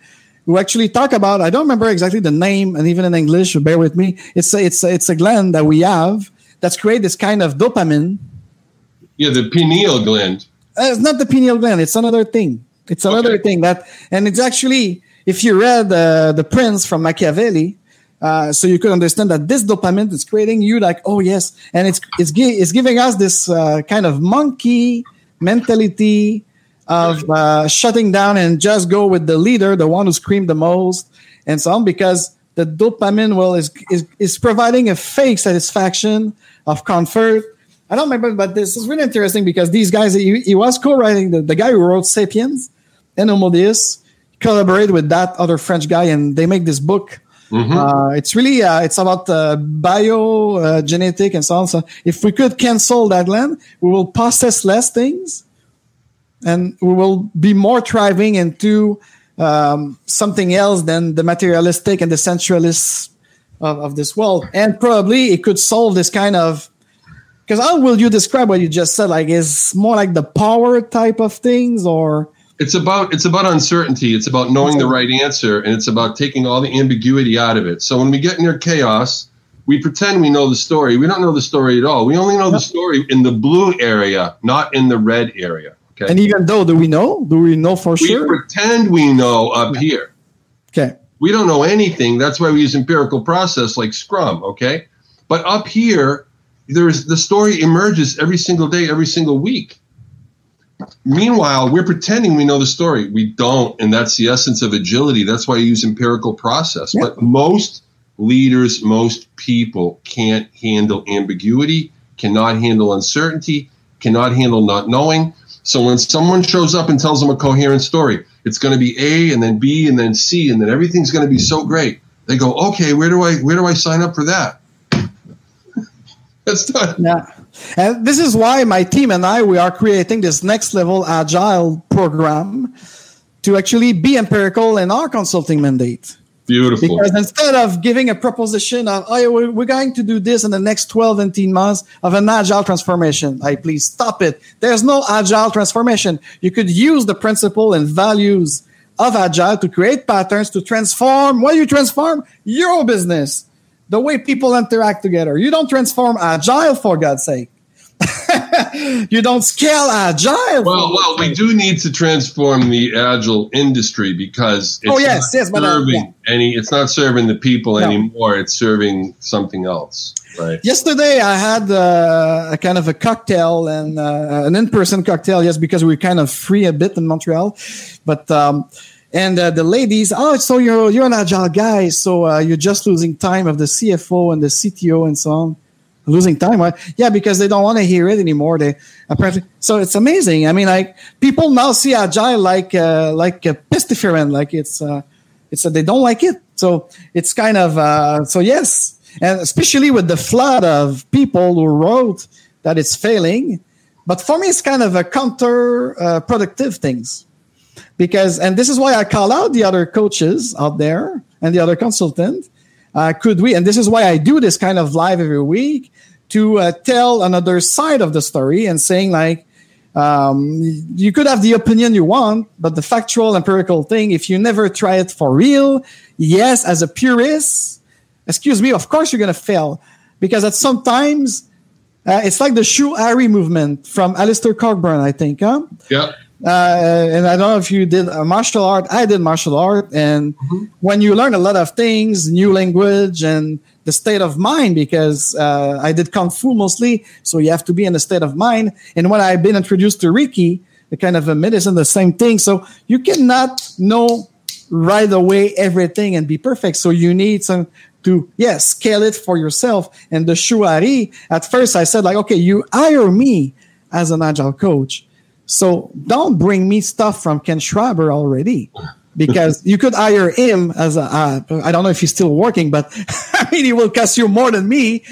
who actually talk about I don't remember exactly the name and even in English. Bear with me. It's a, it's a, it's a gland that we have that's create this kind of dopamine. Yeah, the pineal gland. Uh, it's not the pineal gland. It's another thing. It's another okay. thing that, and it's actually, if you read uh, The Prince from Machiavelli, uh, so you could understand that this dopamine is creating you like, oh yes, and it's it's, gi- it's giving us this uh, kind of monkey mentality of uh, shutting down and just go with the leader, the one who screamed the most, and so on, because the dopamine well is is, is providing a fake satisfaction of comfort I don't remember, but this is really interesting because these guys, he, he was co-writing the, the guy who wrote *Sapiens* and Deus* collaborate with that other French guy, and they make this book. Mm-hmm. Uh, it's really uh, it's about uh, bio uh, genetic and so on. So if we could cancel that land, we will process less things, and we will be more thriving into um, something else than the materialistic and the sensualist of, of this world. And probably it could solve this kind of because how will you describe what you just said? Like, is more like the power type of things, or it's about it's about uncertainty. It's about knowing the right answer, and it's about taking all the ambiguity out of it. So when we get near chaos, we pretend we know the story. We don't know the story at all. We only know the story in the blue area, not in the red area. Okay. And even though, do we know? Do we know for we sure? We pretend we know up yeah. here. Okay. We don't know anything. That's why we use empirical process like Scrum. Okay. But up here, there's the story emerges every single day, every single week. Meanwhile, we're pretending we know the story. We don't, and that's the essence of agility. That's why I use empirical process. Yep. But most leaders, most people can't handle ambiguity, cannot handle uncertainty, cannot handle not knowing. So when someone shows up and tells them a coherent story, it's going to be A and then B and then C and then everything's going to be so great. They go, okay, where do I where do I sign up for that? [laughs] That's done. Yeah. And this is why my team and I we are creating this next level agile program to actually be empirical in our consulting mandate. Beautiful. Because instead of giving a proposition of, oh, we're going to do this in the next 12, and 18 months of an agile transformation, I please stop it. There's no agile transformation. You could use the principle and values of agile to create patterns to transform what you transform your business the way people interact together. You don't transform agile for God's sake. [laughs] you don't scale agile. Well, well, we do need to transform the agile industry because it's oh yes, yes, but uh, serving yeah. any. It's not serving the people No. anymore. It's serving something else, right? Yesterday, I had uh, a kind of a cocktail and uh, an in-person cocktail. Yes, because we are kind of free a bit in Montreal, but um, and uh, the ladies, oh, so you're you're an agile guy, so uh, you're just losing time of the CFO and the CTO and so on. Losing time, right? Yeah, because they don't want to hear it anymore. They apparently so it's amazing. I mean, like people now see agile like uh, like a pestiférant, like it's uh, it's uh, they don't like it. So it's kind of uh, so yes, and especially with the flood of people who wrote that it's failing. But for me, it's kind of a counter uh, productive things because, and this is why I call out the other coaches out there and the other consultant. Uh, could we, and this is why I do this kind of live every week to uh, tell another side of the story and saying like, um, you could have the opinion you want, but the factual empirical thing, if you never try it for real, yes, as a purist, excuse me, of course you're going to fail because at sometimes uh, it's like the Shu Ha Ri movement from Alistair Cockburn, I think. Huh? Yeah. Uh, and I don't know if you did martial art. I did martial art, and when you learn a lot of things, new language, and the state of mind, because uh, I did kung fu mostly, so you have to be in a state of mind. And when I've been introduced to Reiki, the kind of a medicine, the same thing. So you cannot know right away everything and be perfect. So you need some to yes scale it for yourself. And the Shuhari, at first I said like, okay, you hire me as an agile coach. So don't bring me stuff from Ken Schwaber already, because you could hire him as a. Uh, I don't know if he's still working, but [laughs] I mean he will cost you more than me.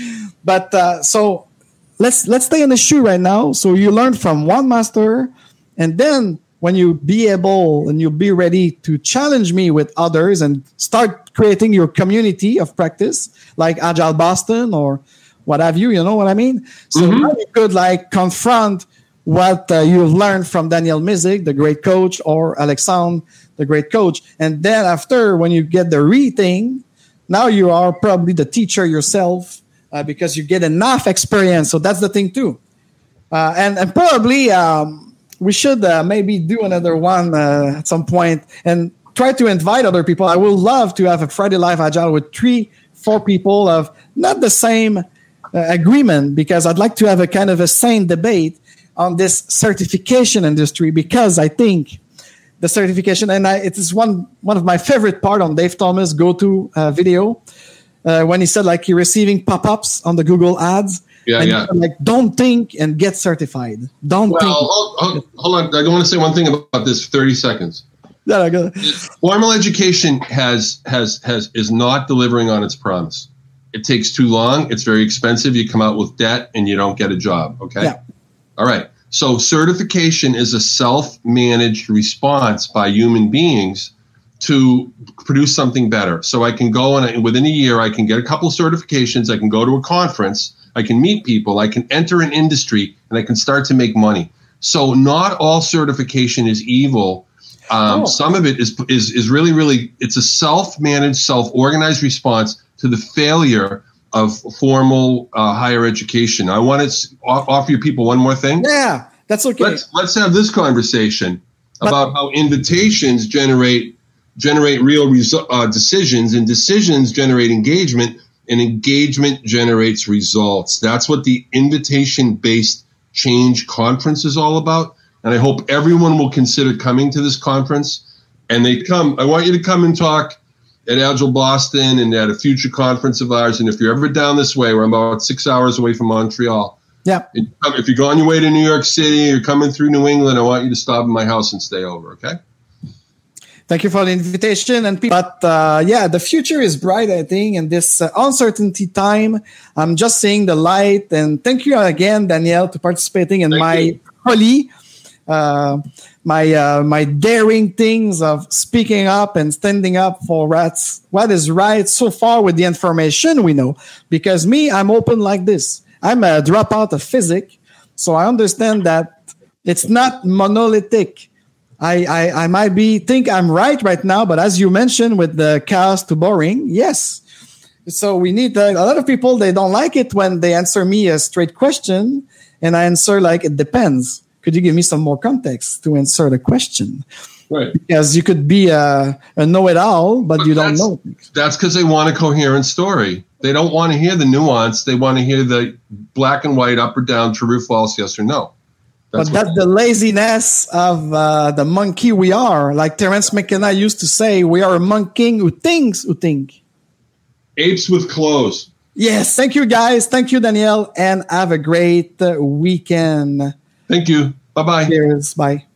But uh, so let's let's stay in the Shu right now. So you learn from one master, and then when you be able and you'll be ready to challenge me with others and start creating your community of practice, like Agile Boston or what have you. You know what I mean? So now you could like confront what uh, you've learned from Daniel Mezick, the great coach, or Alexandre, the great coach. And then after, when you get the re thing, now you are probably the teacher yourself uh, because you get enough experience. So that's the thing too. Uh, and, and probably um, we should uh, maybe do another one uh, at some point and try to invite other people. I would love to have a Friday Live Agile with three, four people of not the same uh, agreement because I'd like to have a kind of a sane debate on this certification industry because I think the certification and I, it is one one of my favorite part on Dave Thomas go to uh, video uh, when he said like he receiving pop ups on the Google ads. Yeah, and yeah. said, like don't think and get certified. Don't Well, think. hold, hold, hold on. I want to say one thing about this. Thirty seconds. Yeah, I got- Formal education has has has is not delivering on its promise. It takes too long. It's very expensive. You come out with debt and you don't get a job. Okay. Yeah. All right. So certification is a self-managed response by human beings to produce something better. So I can go and within a year I can get a couple of certifications. I can go to a conference. I can meet people. I can enter an industry and I can start to make money. So not all certification is evil. Um, Oh. Some of it is is is really really it's a self-managed, self-organized response to the failure of formal uh, higher education. I want to offer you people one more thing. yeah, that's okay. Let's let's have this conversation about how invitations generate generate real resu- uh, decisions, and decisions generate engagement, and engagement generates results. That's what the invitation-based change conference is all about. And I hope everyone will consider coming to this conference. And they come. I want you to come and talk at Agile Boston and at a future conference of ours. And if you're ever down this way, we're about six hours away from Montreal. yeah. If you're on your way to New York City you're coming through New England, I want you to stop at my house and stay over. Okay. Thank you for the invitation. And but uh, yeah, the future is bright. I think in this uh, uncertainty time, I'm just seeing the light. And thank you again, Daniel, to participating in Thank my you. uh, my uh, my daring things of speaking up and standing up for what's what is right so far with the information we know. Because me, I'm open like this. I'm a dropout of physics, so I understand that it's not monolithic. I, I, I might be think I'm right right now, but as you mentioned with the chaos to boring, yes, So we need uh, a lot of people. They don't like it when they answer me a straight question, and I answer like it depends. Could you give me some more context to answer the question? Right. Because you could be a, a know-it-all, but, but you don't know. That's because they want a coherent story. They don't want to hear the nuance. They want to hear the black and white, up or down, true or false, yes or no. That's but that's the laziness of uh, the monkey we are. Like Terence McKenna used to say, we are a monkey who thinks who think. Apes with clothes. Yes. Thank you, guys. Thank you, Daniel. and have a great weekend. Thank you. Bye bye. Cheers. Bye.